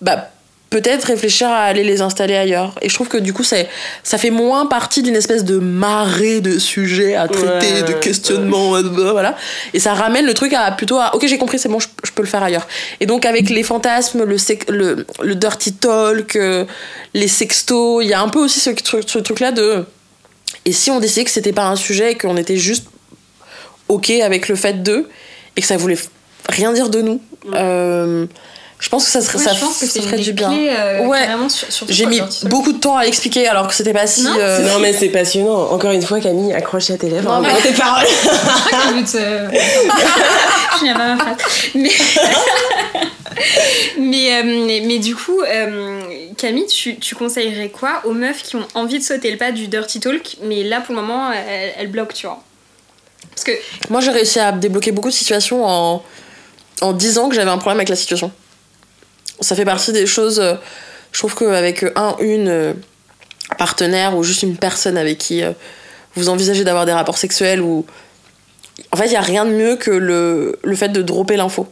S1: bah peut-être réfléchir à aller les installer ailleurs. Et je trouve que du coup, ça fait moins partie d'une espèce de marée de sujets à traiter,
S3: Ouais,
S1: de questionnements, euh, voilà. Et ça ramène le truc à plutôt à, ok, j'ai compris, c'est bon, je, je peux le faire ailleurs. Et donc, avec les fantasmes, le, sec- le, le dirty talk, euh, les sextos, il y a un peu aussi ce, truc- ce truc-là de. Et si on décidait que c'était pas un sujet et qu'on était juste ok avec le fait de, et que ça voulait rien dire de nous, euh, je pense que ça, serait,
S2: Ouais,
S1: ça,
S2: je pense que
S1: ça
S2: c'est une
S1: ferait du bien.
S2: euh,
S1: Ouais. J'ai mis beaucoup de temps à expliquer alors que c'était pas si.
S2: Non,
S1: euh,
S3: Non, mais c'est passionnant. Encore une fois, Camille, accroche à tes lèvres.
S1: Non,
S3: hein,
S1: mais-
S3: tes paroles.
S2: Je te- Je finis pas ma phrase. Mais, mais, euh, mais, mais du coup, euh, Camille, tu, tu conseillerais quoi aux meufs qui ont envie de sauter le pas du dirty talk, mais là pour le moment, elles, elles bloquent, tu vois? Parce que
S1: Moi, j'ai réussi à débloquer beaucoup de situations en, en disant que j'avais un problème avec la situation. Ça fait partie des choses. euh, Je trouve qu'avec un, une euh, partenaire ou juste une personne avec qui euh, vous envisagez d'avoir des rapports sexuels ou. En fait, il n'y a rien de mieux que le, le fait de dropper l'info.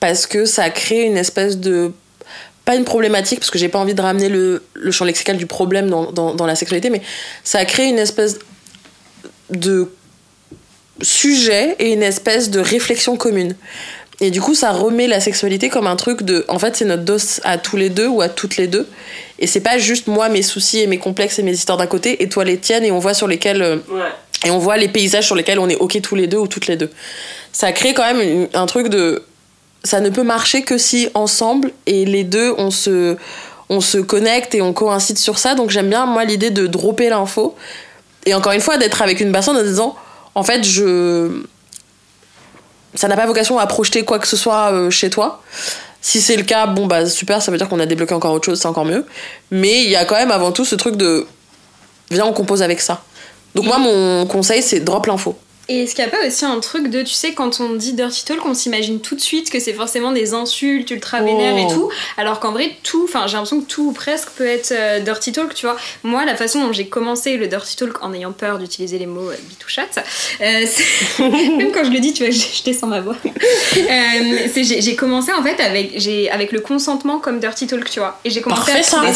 S1: Parce que ça crée une espèce de. Pas une problématique, parce que j'ai pas envie de ramener le, le champ lexical du problème dans, dans, dans la sexualité, mais ça crée une espèce de sujet et une espèce de réflexion commune. Et du coup, ça remet la sexualité comme un truc de. En fait, c'est notre dos à tous les deux ou à toutes les deux. Et c'est pas juste moi, mes soucis et mes complexes et mes histoires d'un côté, et toi les tiennes, et on voit sur lesquels. euh,
S3: Ouais.
S1: et on voit les paysages sur lesquels on est OK tous les deux ou toutes les deux. Ça crée quand même une- un truc de. Ça ne peut marcher que si ensemble et les deux on se, on se connecte et on coïncide sur ça. Donc j'aime bien, moi, l'idée de dropper l'info. Et encore une fois, d'être avec une personne en disant en fait, je. Ça n'a pas vocation à projeter quoi que ce soit euh, chez toi. Si c'est le cas, bon bah super, ça veut dire qu'on a débloqué encore autre chose, c'est encore mieux. Mais il y a quand même avant tout ce truc de viens on compose avec ça. Donc moi mon conseil c'est drop l'info.
S2: Et est-ce qu'il n'y a pas aussi un truc de, tu sais, quand on dit dirty talk, on s'imagine tout de suite que c'est forcément des insultes ultra vénères
S1: Oh.
S2: et tout, alors qu'en vrai, tout, enfin, j'ai l'impression que tout ou presque peut être euh, dirty talk, tu vois. Moi, la façon dont j'ai commencé le dirty talk en ayant peur d'utiliser les mots euh, euh, même quand je le dis, tu vois, je, descends ma voix. Euh, j'ai commencé en fait avec, avec le consentement comme dirty talk, tu vois. Et j'ai commencé
S1: Parfait,
S2: à
S1: ça.
S2: trouver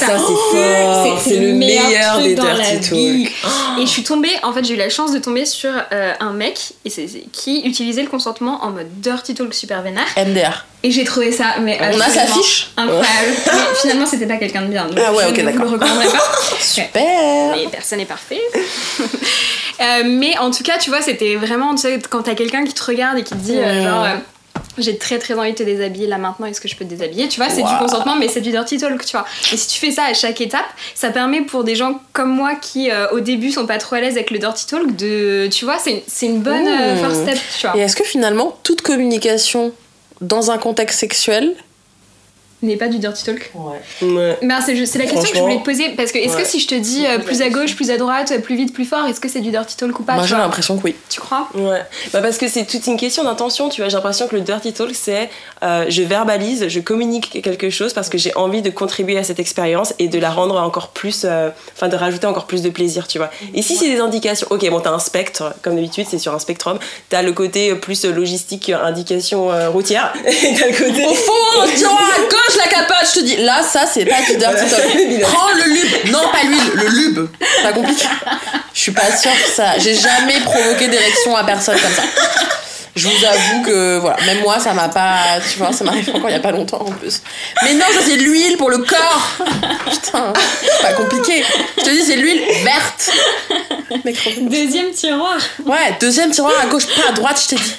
S3: Ah, ça, c'est. C'est le meilleur
S2: truc
S3: des
S2: dans la
S3: dirty
S2: vie.
S3: talk.
S2: Et je suis tombée, en fait, j'ai eu la chance de tomber sur un mec et c'est- qui utilisait le consentement en mode dirty talk super vénère.
S1: MDR.
S2: Et j'ai trouvé ça, mais
S1: On a sa fiche?
S2: incroyable. mais finalement, c'était pas quelqu'un de bien. donc
S1: Ah ouais,
S2: je
S1: ok, d'accord.
S2: le recommanderais pas.
S1: Super.
S2: Mais personne n'est parfait. Euh, mais en tout cas, tu vois, c'était vraiment, tu sais, quand t'as quelqu'un qui te regarde et qui te dit, euh, genre, euh, j'ai très très envie de te déshabiller là maintenant, est-ce que je peux te déshabiller? Tu vois, c'est du consentement, mais c'est du dirty talk, tu vois. Et si tu fais ça à chaque étape, ça permet pour des gens comme moi qui, euh, au début, sont pas trop à l'aise avec le dirty talk, de, tu vois, c'est c'est une bonne euh,
S1: Mmh.
S2: first step, tu vois.
S1: Et est-ce que finalement toute communication dans un contexte sexuel
S2: n'est pas du dirty talk
S1: Ouais.
S3: Ouais.
S2: Ben, c'est la question que je voulais te poser parce que est-ce
S3: ouais.
S2: que si je te dis euh, plus à gauche, plus à droite, plus vite, plus fort, est-ce que c'est du dirty talk ou pas
S1: Moi
S2: tu
S1: j'ai
S2: vois
S1: l'impression que oui.
S2: Tu crois
S3: Ouais, bah parce que c'est toute une question d'intention, tu vois. J'ai l'impression que le dirty talk, c'est euh, je verbalise, je communique quelque chose parce que j'ai envie de contribuer à cette expérience et de la rendre encore plus, euh, enfin de rajouter encore plus de plaisir, tu vois. Et si c'est des indications, ok, bon, t'as un spectre, comme d'habitude, c'est sur un spectrum, t'as le côté plus logistique, indication euh, routière, et t'as le côté.
S1: Au fond, tiroir à gauche la capote, je te dis, là ça c'est pas du dirty talk. Prends le lube, non pas l'huile, le lube. C'est pas compliqué. Je suis pas sûre que ça. J'ai jamais provoqué d'érection à personne comme ça. Je vous avoue que voilà, même moi ça m'a pas, tu vois, ça m'arrive encore il y a pas longtemps en plus. Mais non, ça c'est de l'huile pour le corps. Putain, c'est pas compliqué. Je te dis c'est de l'huile verte. Mec.
S2: Deuxième tiroir.
S1: Ouais, deuxième tiroir à gauche, pas à droite, je t'ai dit.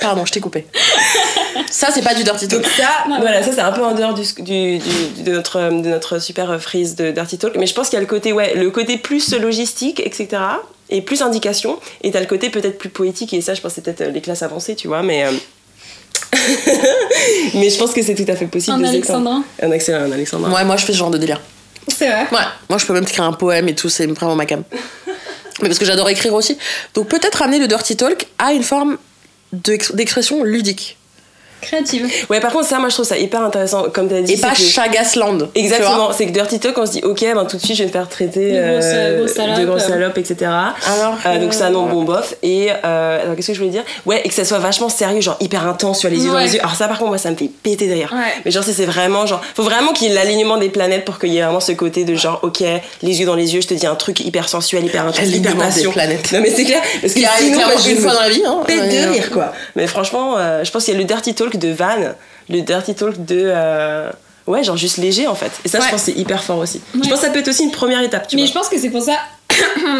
S1: Pardon, je t'ai coupé. Ça c'est pas du dirty talk.
S3: Donc ça, voilà, ça c'est un peu en dehors du, du- du- de, notre, de notre super frise de Dirty Talk. Mais je pense qu'il y a le côté, ouais, le côté plus logistique, etc. Et plus indication. Et t'as le côté peut-être plus poétique. Et ça, je pense que c'est peut-être euh, les classes avancées, tu vois. Mais, euh, mais je pense que c'est tout à fait possible.
S2: Un
S3: de
S2: alexandrin.
S3: Un excellent, un alexandrin.
S1: Ouais, moi je fais ce genre de délire.
S2: C'est vrai.
S1: Ouais, moi je peux même écrire un poème et tout, c'est vraiment ma cam. Mais parce que j'adore écrire aussi. Donc peut-être amener le dirty talk à une forme d'ex- d'expression ludique.
S2: Créative.
S3: Ouais, par contre, ça, moi je trouve ça hyper intéressant. Comme t'as dit,
S1: Et pas
S3: que-
S1: Chagasland.
S3: Exactement, c'est que Dirty Talk, on se dit, ok, ben, tout de suite je vais me faire traiter
S2: De grosses-
S3: euh,
S2: grosses salopes.
S3: de grosses salopes, etc.
S1: Alors,
S3: Euh, donc ça, non,
S1: euh,
S3: bon, bof. Et euh, alors, qu'est-ce que je voulais dire? Ouais, et que ça soit vachement sérieux, genre hyper intense sur les yeux dans les yeux. Alors ça, par contre, moi, ça me fait péter de rire.
S2: Ouais.
S3: Mais genre, si c'est vraiment genre, faut vraiment qu'il y ait l'alignement des planètes pour qu'il y ait vraiment ce côté de genre, ok, les yeux dans les yeux, je te dis un truc hyper sensuel, hyper intense, hyper
S1: L'alignement des
S3: passion.
S1: planètes.
S3: Non mais c'est clair, parce que sinon, moi, je
S1: une fois dans la vie. Hein.
S3: pète de rire quoi. Mais franchement, euh, je pense qu'il y a le dirty talk de Van, le dirty talk de euh, ouais, genre juste léger en fait. Et ça,
S2: Ouais.
S3: je pense que c'est hyper fort aussi.
S2: Ouais.
S3: Je pense que ça peut être aussi une première étape, tu
S2: Mais
S3: vois.
S2: je pense que c'est pour ça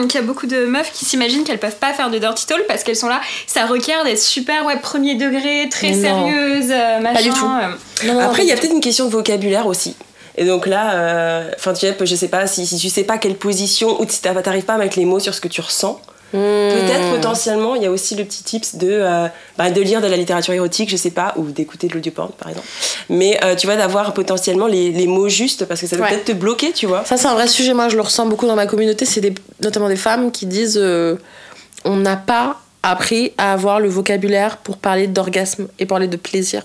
S2: qu'il y a beaucoup de meufs qui s'imaginent qu'elles peuvent pas faire de dirty talk parce qu'elles sont là. Ça requiert d'être super, ouais, premier degré, très
S1: non.
S2: sérieuse, euh, machin.
S1: du tout.
S2: euh.
S1: Non, non,
S3: Après, il y a
S1: pas
S3: peut-être une question de vocabulaire aussi. Et donc là, euh, enfin, tu sais, je sais pas si, si tu sais pas quelle position ou si t'arrives pas à mettre les mots sur ce que tu ressens.
S1: Tout. Hmm.
S3: Peut-être potentiellement, il y a aussi le petit tips de, euh, bah, de lire de la littérature érotique, je sais pas, ou d'écouter de l'audioporn par exemple. Mais euh, tu vois, d'avoir potentiellement les, les mots justes parce que ça peut
S1: Ouais.
S3: peut-être te bloquer, tu vois.
S1: Ça, c'est un vrai sujet. Moi, je le ressens beaucoup dans ma communauté. C'est des- notamment des femmes qui disent euh, on n'a pas appris à avoir le vocabulaire pour parler d'orgasme et parler de plaisir.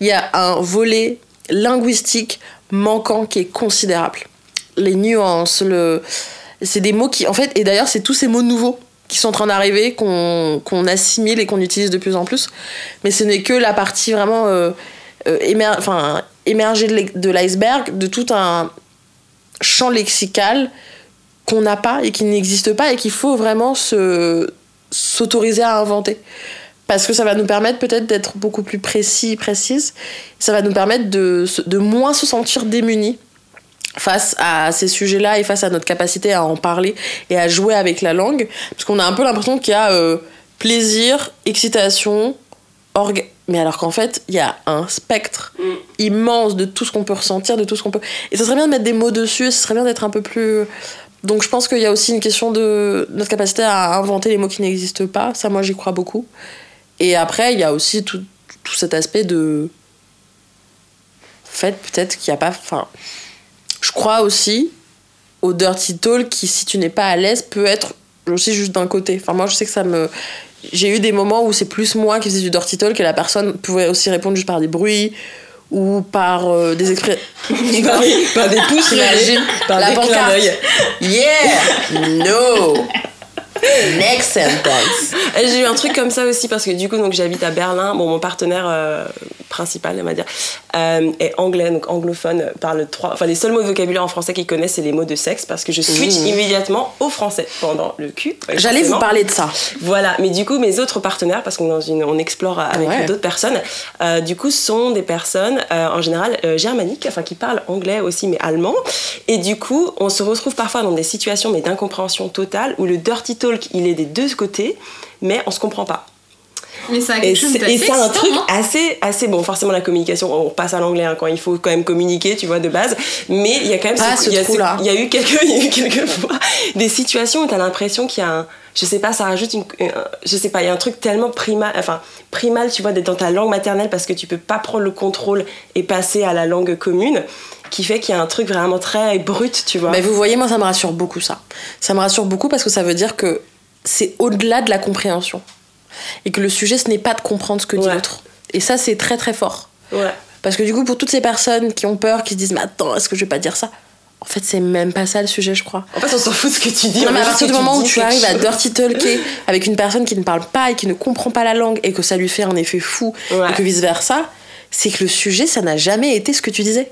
S1: Il y a un volet linguistique manquant qui est considérable. Les nuances, le... c'est des mots qui, en fait, et d'ailleurs, c'est tous ces mots nouveaux qui sont en train d'arriver, qu'on assimile et qu'on utilise de plus en plus. Mais ce n'est que la partie vraiment euh, euh, émergée de l'iceberg, de tout un champ lexical qu'on n'a pas et qui n'existe pas et qu'il faut vraiment se s'autoriser à inventer. Parce que ça va nous permettre peut-être d'être beaucoup plus précis précise. Ça va nous permettre de, de moins se sentir démunis face à ces sujets-là et face à notre capacité à en parler et à jouer avec la langue parce qu'on a un peu l'impression qu'il y a euh, plaisir excitation orgue mais alors qu'en fait il y a un spectre immense de tout ce qu'on peut ressentir de tout ce qu'on peut et ça serait bien de mettre des mots dessus et ce serait bien d'être un peu plus donc je pense qu'il y a aussi une question de notre capacité à inventer les mots qui n'existent pas. Ça, moi, j'y crois beaucoup. Et après, il y a aussi tout, tout cet aspect de... En fait, peut-être qu'il n'y a pas... Enfin, je crois aussi au dirty talk qui, si tu n'es pas à l'aise, peut être aussi juste d'un côté. Enfin, moi, je sais que ça me... J'ai eu des moments où c'est plus moi qui faisais du dirty talk et la personne pouvait aussi répondre juste par des bruits ou par euh, des expressions...
S3: par, des, par des pouces levés, par
S1: la
S3: des clins d'œil.
S1: Yeah! No! Next sentence.
S3: J'ai eu un truc comme ça aussi parce que du coup donc j'habite à Berlin. Bon mon partenaire euh, principal on va dire euh, est anglais donc anglophone parle trois enfin les seuls mots de vocabulaire en français qu'il connaît c'est les mots de sexe parce que je switch
S1: Mmh.
S3: immédiatement au français pendant le cul.
S1: J'allais vous parler de ça.
S3: Voilà, mais du coup, mes autres partenaires, parce qu'on on explore avec
S1: Ouais.
S3: d'autres personnes, euh, du coup, sont des personnes en général germaniques, enfin qui parlent anglais aussi, mais allemand. Et du coup, on se retrouve parfois dans des situations mais d'incompréhension totale où le dirty talk, il est des deux côtés, mais on se comprend pas.
S2: Mais ça a
S3: Et
S2: quelque chose
S3: c'est un truc
S2: hein.
S3: assez, assez bon. Forcément, la communication, on passe à l'anglais hein, quand il faut quand même communiquer, tu vois, de base. Mais il y a quand même
S1: Ah, ce
S3: il y a
S1: trou-là.
S3: il y a eu quelques, il y a eu quelques fois des situations où t'as l'impression qu'il y a un, je sais pas, ça rajoute une, un- je sais pas, il y a un truc tellement primal, enfin primal, tu vois, d'être dans ta langue maternelle parce que tu peux pas prendre le contrôle et passer à la langue commune, qui fait qu'il y a un truc vraiment très brut, tu vois.
S1: Mais vous voyez, moi, ça me rassure beaucoup, ça. Ça me rassure beaucoup parce que ça veut dire que c'est au-delà de la compréhension. Et que le sujet, ce n'est pas de comprendre ce que dit
S3: Ouais.
S1: l'autre. Et ça, c'est très, très fort.
S3: Ouais.
S1: Parce que du coup, pour toutes ces personnes qui ont peur, qui se disent, mais attends, est-ce que je vais pas dire ça? En fait, c'est même pas ça le sujet, je crois.
S3: En fait, on s'en fout de ce que tu dis.
S1: Non,
S3: on
S1: mais à partir du
S3: que
S1: moment où tu arrives à dirty talker avec une personne qui ne parle pas et qui ne comprend pas la langue et que ça lui fait un effet fou
S3: Ouais.
S1: et que vice versa, c'est que le sujet, ça n'a jamais été ce que tu disais.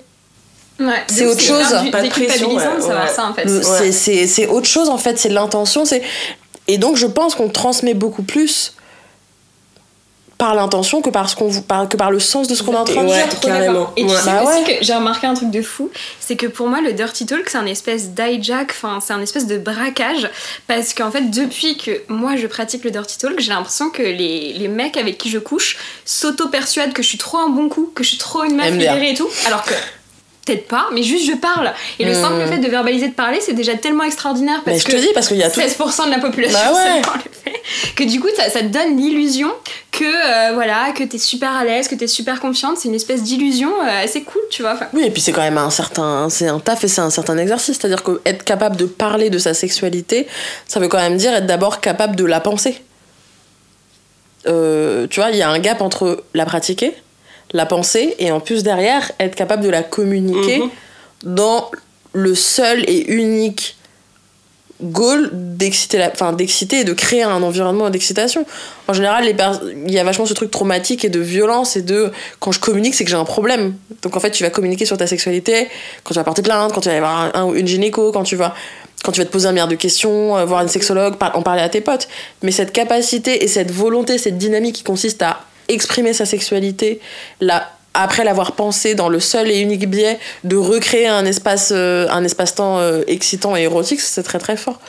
S2: Ouais.
S1: C'est autre chose.
S2: hyper du-
S3: Pas de pression,
S2: déculpabilisant
S3: ouais,
S2: de savoir
S3: ouais.
S2: ça en fait.
S1: C'est- autre chose en fait, c'est l'intention. c'est Et donc je pense qu'on transmet beaucoup plus par l'intention que par, ce qu'on, vous- par, que par le sens de ce qu'on est en train de
S3: Ouais,
S1: dire.
S2: Trop
S3: carrément.
S2: Et tu
S3: Ouais.
S2: sais
S1: Bah
S2: aussi
S1: ouais.
S2: que j'ai remarqué un truc de fou, c'est que pour moi le dirty talk c'est un espèce d'hijack, enfin c'est un espèce de braquage, parce qu'en fait depuis que moi je pratique le dirty talk, j'ai l'impression que les, les mecs avec qui je couche s'auto-persuadent que je suis trop un bon coup, que je suis trop une meuf libérée et tout, alors que peut-être pas, mais juste je parle. Et le
S1: Hmm.
S2: simple fait de verbaliser, de parler, c'est déjà tellement extraordinaire parce
S1: Mais je
S2: que
S1: te dis, parce qu'il y a tout.
S2: 16% de la population
S1: Bah ouais.
S2: seulement le fait. Que du coup, ça, ça te donne l'illusion que euh, voilà, que t'es super à l'aise, que t'es super confiante. C'est une espèce d'illusion euh, assez cool, tu vois. Enfin,
S1: Oui, et puis c'est quand même un certain, c'est un taf et c'est un certain exercice. C'est-à-dire que être capable de parler de sa sexualité, ça veut quand même dire être d'abord capable de la penser. Euh, tu vois, il y a un gap entre la pratiquer, la penser, et en plus derrière, être capable de la communiquer
S3: Mhm.
S1: dans le seul et unique goal d'exciter la- enfin d'exciter et de créer un environnement d'excitation. En général les il y a vachement ce truc traumatique et de violence et de quand je communique c'est que j'ai un problème. Donc en fait tu vas communiquer sur ta sexualité quand tu vas porter plainte quand tu vas avoir une gynéco quand tu vas quand tu vas te poser un milliard de questions euh, voir une sexologue en parler à tes potes. Mais cette capacité et cette volonté cette dynamique qui consiste à exprimer sa sexualité la après l'avoir pensé dans le seul et unique biais de recréer un espace euh, un espace-temps euh, excitant et érotique c'est très très fort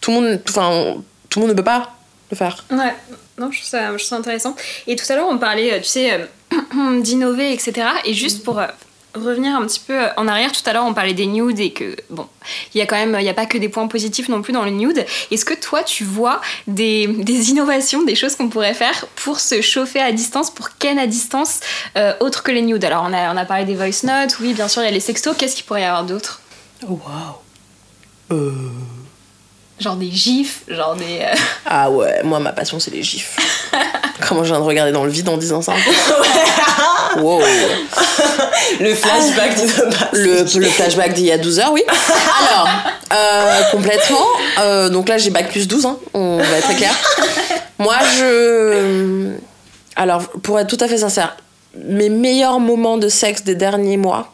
S1: tout le monde enfin tout le monde ne peut pas le faire
S2: ouais, non, je trouve, ça, je trouve ça intéressant. Et tout à l'heure, on parlait, euh, tu sais, d'innover, etc. Et juste pour euh, revenir un petit peu en arrière, tout à l'heure, on parlait des nudes et que, bon, il a quand même, pas que des points positifs non plus dans le nude. Est-ce que toi, tu vois des, innovations, des choses qu'on pourrait faire pour se chauffer à distance, pour ken à distance, euh, autre que les nudes? Alors, on a, parlé des voice notes, oui, bien sûr, il y a les sextos. Qu'est-ce qu'il pourrait y avoir d'autre?
S1: Oh waouh Euh,
S2: Genre des gifs, genre des. euh,
S1: ah ouais moi ma passion c'est les gifs comment je viens de regarder dans le vide en disant ça wow.
S3: Le flashback
S1: le, le flashback d'il y a 12 heures, oui. Alors, euh, complètement. Euh, donc là, j'ai bac plus 12, hein, on va être très clair. Moi, je. Alors, pour être tout à fait sincère, mes meilleurs moments de sexe des derniers mois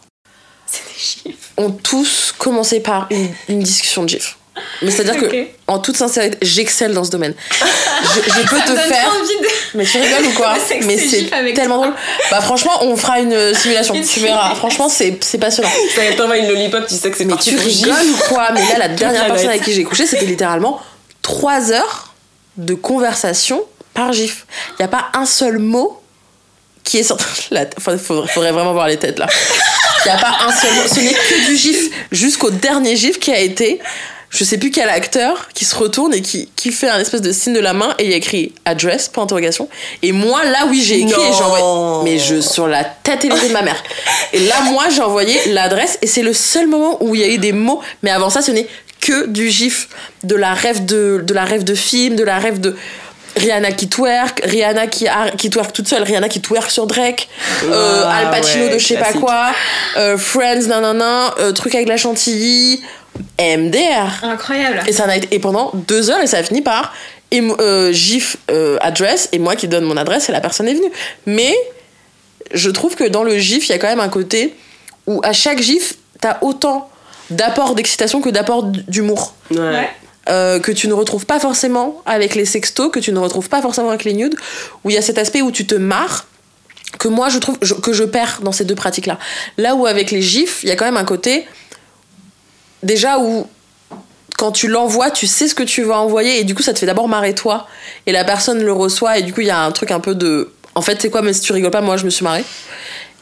S2: c'est des gifs.
S1: ont tous commencé par une, une discussion de gif. Mais c'est-à-dire que, en toute sincérité, j'excelle dans ce domaine. Je, je peux te
S2: Donne
S1: faire.
S2: de-
S1: Mais tu rigoles ou quoi Mais c'est tellement
S2: toi.
S1: drôle. Bah franchement, on fera une simulation.
S2: Une
S1: tu verras.
S2: simulation.
S1: Franchement, c'est c'est passionnant.
S3: Ça t'envoie une lollipop, tu sais que c'est
S1: Mais tu rigoles ou quoi Mais là, la dernière
S3: la
S1: personne avec qui j'ai couché, c'était littéralement 3 heures de conversation par gif. Il n'y a pas un seul mot qui est sorti. La... Enfin, faudrait, faudrait vraiment voir les têtes là. Il n'y a pas un seul mot. Ce n'est que du gif jusqu'au dernier gif qui a été. Je sais plus quel acteur qui se retourne et qui, qui fait un espèce de signe de la main et il y a écrit address point interrogation et moi là oui j'ai écrit et j'ai envoyé. Mais je sur la tête et les yeux de ma mère. Et là moi j'ai envoyé l'adresse et c'est le seul moment où il y a eu des mots. Mais avant ça ce n'est que du gif de la rêve de de la rêve de film de la rêve de Rihanna qui twerk, Rihanna qui, qui twerk toute seule, Rihanna qui twerk sur Drake, euh,
S3: Ah
S1: Al Pacino
S3: ouais,
S1: de je sais pas quoi, euh, Friends, nanana, euh, truc avec la chantilly, MDR.
S2: Incroyable.
S1: Et ça été et pendant deux heures et ça a fini par euh, gif euh, adresse et moi qui donne mon adresse et la personne est venue. Mais je trouve que dans le gif il y a quand même un côté où à chaque gif t'as autant d'apport d'excitation que d'apport d'humour
S3: Ouais.
S2: Ouais.
S1: euh, que tu ne retrouves pas forcément avec les sextos, que tu ne retrouves pas forcément avec les nudes, où il y a cet aspect où tu te marres, que moi je trouve je- que je perds dans ces deux pratiques-là. Là où avec les gifs, il y a quand même un côté déjà où quand tu l'envoies, tu sais ce que tu vas envoyer et du coup ça te fait d'abord marrer toi et la personne le reçoit et du coup il y a un truc un peu de en fait c'est quoi mais si tu rigoles pas moi je me suis marrée.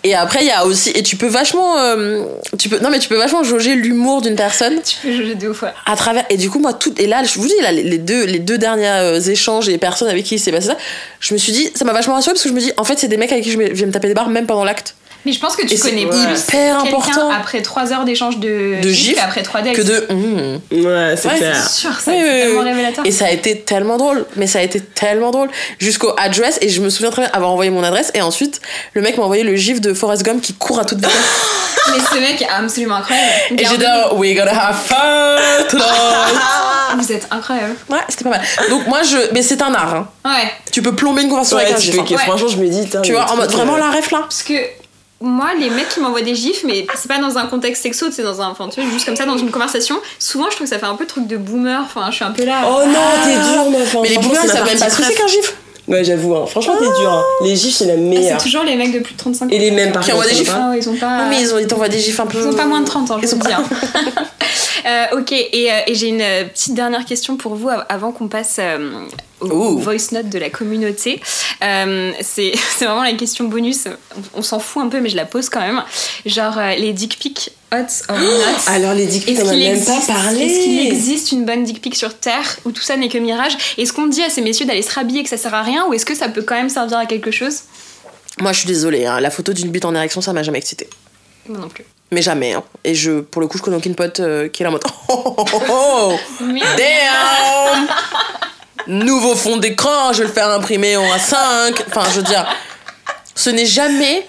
S1: Et après il y a aussi et tu peux vachement euh, tu peux non mais tu peux vachement jauger l'humour d'une personne
S2: Tu peux juger de ouf, ouais.
S1: à travers et du coup moi tout et là je vous dis là les- les deux les deux derniers euh, échanges et personnes avec qui il s'est passé ça je me suis dit ça m'a vachement rassurée parce que je me dis en fait c'est des mecs avec qui je viens me taper des barres même pendant l'acte
S2: Mais je pense que tu
S1: Et c'est
S2: connais
S1: hyper
S2: plus
S1: important.
S2: quelqu'un après 3 heures d'échange de,
S1: De
S2: gifs qu'après 3 dates.
S1: que de Hum.
S3: Ouais, c'est
S1: Ouais,
S3: clair.
S2: C'est sûr, ça,
S1: Oui, oui,
S2: tellement révélateur.
S1: Et ça a été tellement drôle, mais ça a été tellement drôle. Jusqu'au address, et je me souviens très bien avoir envoyé mon adresse, et ensuite, le mec m'a envoyé le gif de Forrest Gump qui court à toute vitesse.
S2: Mais ce mec est absolument incroyable.
S1: et j'ai dit, oh, we gonna have fun tonight.
S2: Vous êtes incroyable.
S1: Ouais, c'était pas mal. Donc, moi, je. Mais c'est un art, hein.
S2: Ouais.
S1: Tu peux plomber une conversation
S3: Ouais,
S1: avec un
S3: tu
S1: gif. hein.
S3: franchement, je me dis,
S1: Tu vois, en mode vraiment la ref là?
S2: Parce que moi, les mecs qui m'envoient des gifs, mais c'est pas dans un contexte sexo, c'est dans un. Enfin, tu vois, juste comme ça, dans une conversation. Souvent, je trouve que ça fait un peu truc de boomer. Enfin, je suis un peu là.
S3: Oh non, t'es dur, meuf.
S1: Mais les boomers,
S3: ma
S1: savent même pas
S3: partie
S1: ce que c'est
S3: préf.
S1: qu'un gif.
S3: Ouais, j'avoue, hein. franchement, t'es dur. hein. Les gifs, c'est la
S2: Ah,
S3: meilleure.
S2: c'est toujours les mecs de plus de 35 ans.
S3: Et les mêmes, par
S1: Qui envoient des gifs.
S3: hein.
S2: Ah, ils ont pas.
S1: Non, mais ils ont- ils t'envoient des gifs un peu.
S2: Ils ont pas moins de 30 ans, je
S1: Ils
S2: vous
S1: ont
S2: le
S1: pas-
S2: hein. Euh, ok, et, euh, et j'ai une euh, petite dernière question pour vous av- avant qu'on passe euh, au, au
S1: Ouh.
S2: voice note de la communauté. Euh, c'est c'est vraiment la question bonus. On, on s'en fout un peu, mais je la pose quand même. Genre euh, les dick pics hot or not.
S3: Alors, les dick pics, on en a
S2: qu'il
S3: même pas parlé.
S2: est-ce qu'il existe une bonne dick pic sur Terre où tout ça n'est que mirage? Est-ce qu'on dit à ces messieurs d'aller se rhabiller et que ça sert à rien ou est-ce que ça peut quand même servir à quelque chose?
S1: Moi, je suis désolée, hein, la photo d'une bite en érection, ça m'a jamais excité.
S2: Moi non plus.
S1: Mais jamais. hein. Et je, pour le coup, je connais aucune pote euh, qui est là en mode. Oh, oh, oh, oh.
S2: Mais-
S1: Damn Nouveau fond d'écran, je vais le faire imprimer en A5. Enfin, je veux dire, ce n'est jamais.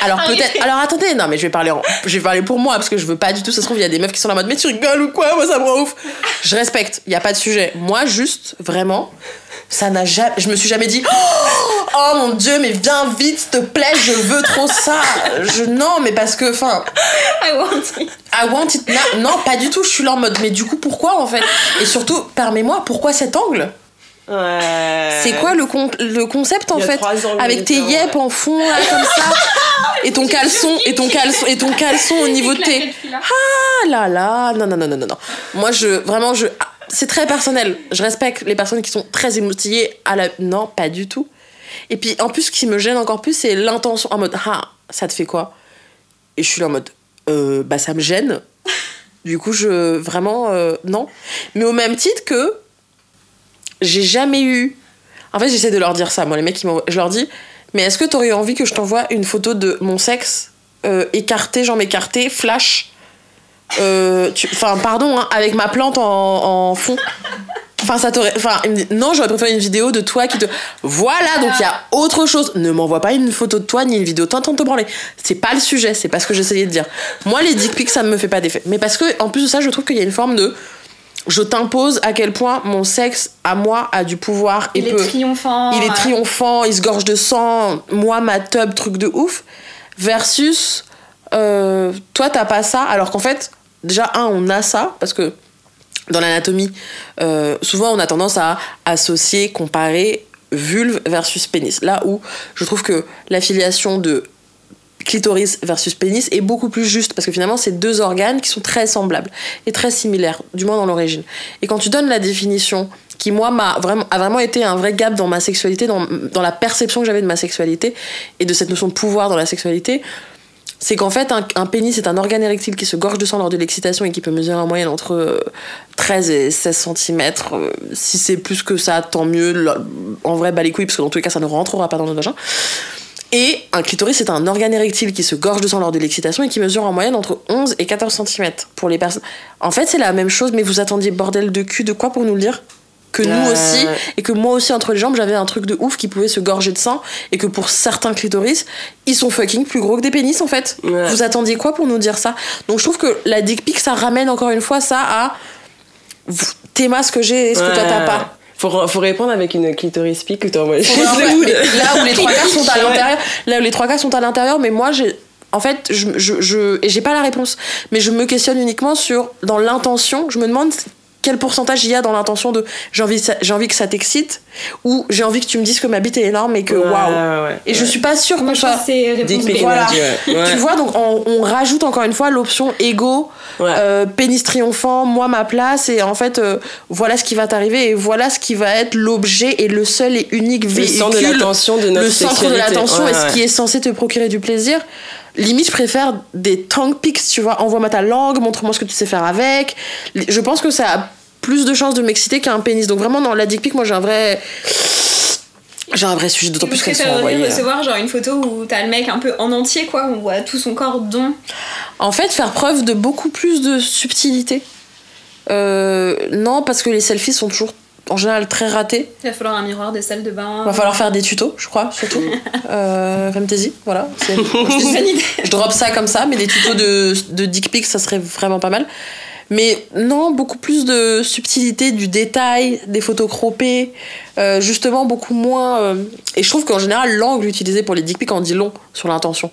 S1: Alors peut-être. Alors attendez, non, mais je vais parler en... je vais parler pour moi parce que je veux pas du tout. Ça se trouve, il y a des meufs qui sont là en mode mais tu rigoles ou quoi? Moi, ça me rend ouf. Je respecte. Il y a pas de sujet. Moi, juste, vraiment, ça n'a jamais. Je me suis jamais dit. Oh mon dieu, mais viens vite, s'il te plaît, je veux trop ça. Je non, mais parce que, enfin.
S2: I want it.
S1: I want it now. Non, pas du tout. Je suis là en mode, mais du coup, pourquoi en fait? Et surtout, permets-moi, pourquoi cet angle?
S3: Ouais.
S1: C'est quoi le, con- le concept en fait Avec tes yep
S3: ouais.
S1: en fond là comme ça et ton caleçon et ton caleçon et ton caleçon au niveau de tes ah là là non non non non non non. Moi je vraiment je ah, c'est très personnel. Je respecte les personnes qui sont très émoustillées à la non pas du tout. Et puis en plus ce qui me gêne encore plus c'est l'intention en mode ah ça te fait quoi? Et je suis là en mode euh, bah ça me gêne. Du coup je vraiment euh, non. Mais au même titre que j'ai jamais eu. En fait, j'essaie de leur dire ça, moi, les mecs. Je leur dis, mais est-ce que t'aurais envie que je t'envoie une photo de mon sexe euh, écarté, jambes écartées, flash euh, Enfin, pardon, hein, avec ma plante en, fond? Enfin, ça t'aurait. Enfin, non, j'aurais préféré une vidéo de toi qui te. Voilà, donc il y a autre chose. Ne m'envoie pas une photo de toi ni une vidéo de te branler. C'est pas le sujet, c'est pas ce que j'essayais de dire. Moi, les dick pics, ça me fait pas d'effet. Mais parce que, en plus de ça, je trouve qu'il y a une forme de. Je t'impose à quel point mon sexe, à moi, a du pouvoir et
S2: Il est triomphant.
S1: Il est triomphant, il se gorge de sang, moi ma tub, truc de ouf. Versus, euh, toi t'as pas ça, alors qu'en fait, déjà, un, on a ça, parce que dans l'anatomie, euh, souvent on a tendance à associer, comparer vulve versus pénis. Là où je trouve que l'affiliation de clitoris versus pénis est beaucoup plus juste parce que finalement c'est deux organes qui sont très semblables et très similaires du moins dans l'origine. Et quand tu donnes la définition qui moi m'a vraiment a vraiment été un vrai gap dans ma sexualité dans, dans la perception que j'avais de ma sexualité et de cette notion de pouvoir dans la sexualité c'est qu'en fait un, pénis est un organe érectile qui se gorge de sang lors de l'excitation et qui peut mesurer en moyenne entre euh, 13 et 16 cm si c'est plus que ça tant mieux. En vrai bah les couilles parce que dans tous les cas ça ne rentrera pas dans notre vagin et un clitoris, c'est un organe érectile qui se gorge de sang lors de l'excitation et qui mesure en moyenne entre 11 et 14 cm pour les personnes. En fait, c'est la même chose, mais vous attendiez bordel de cul de quoi pour nous le dire? Que nous
S3: Ouais.
S1: aussi, et que moi aussi entre les jambes, j'avais un truc de ouf qui pouvait se gorger de sang, et que pour certains clitoris, ils sont fucking plus gros que des pénis en fait.
S3: Ouais.
S1: Vous attendiez quoi pour nous dire ça? Donc je trouve que la dick pic, ça ramène encore une fois ça à. T'aimas ce que j'ai et ce que toi t'as pas?
S3: Faut, faut répondre avec une clitoris pic que t'envoies.
S1: Là où les trois quarts sont à l'intérieur là où les trois quarts sont à l'intérieur mais moi j'ai en fait je, je, je et j'ai pas la réponse mais je me questionne uniquement sur dans l'intention je me demande quel pourcentage il y a dans l'intention de j'ai envie, ça- j'ai envie que ça t'excite ou j'ai envie que tu me dises que ma bite est énorme et que
S3: Ouais,
S1: waouh.
S3: ouais,
S1: Et je
S3: ouais.
S1: suis pas sûre
S2: Moi, je que
S3: pic
S1: Voilà. Tu vois, donc on, on rajoute encore une fois l'option ego,
S3: Ouais.
S1: euh, pénis triomphant, moi ma place, et en fait, euh, voilà ce qui va t'arriver et voilà ce qui va être l'objet et le seul et unique
S3: le
S1: véhicule.
S3: centre de l'attention de notre
S1: le centre de
S3: sexualité.
S1: l'attention
S3: Ouais,
S1: et ce qui est censé te procurer du plaisir. Limite, je préfère des tongue pics, tu vois. Envoie-moi ta langue, montre-moi ce que tu sais faire avec. Je pense que ça a plus de chances de m'exciter qu'un pénis. Donc vraiment, dans la dick pic, moi j'ai un vrai. J'ai un vrai sujet, d'autant plus qu'elles sont
S2: préféreriez
S1: envoyées. euh.
S2: recevoir genre une photo où t'as le mec un peu en entier quoi, on voit tout son corps dont?
S1: En fait, faire preuve de beaucoup plus de subtilité. Euh, non, parce que les selfies sont toujours en général très ratés.
S2: il va falloir un miroir des salles de bain.
S1: Va falloir faire des tutos, je crois, surtout. euh, Fantasy, voilà. C'est-
S2: C'est une bonne idée.
S1: je drop ça comme ça, mais des tutos de, de dick pics, ça serait vraiment pas mal. Mais non, beaucoup plus de subtilité, du détail, des photos croppées, euh, justement beaucoup moins. euh, et je trouve qu'en général, l'angle utilisé pour les dick pics en dit long sur l'intention.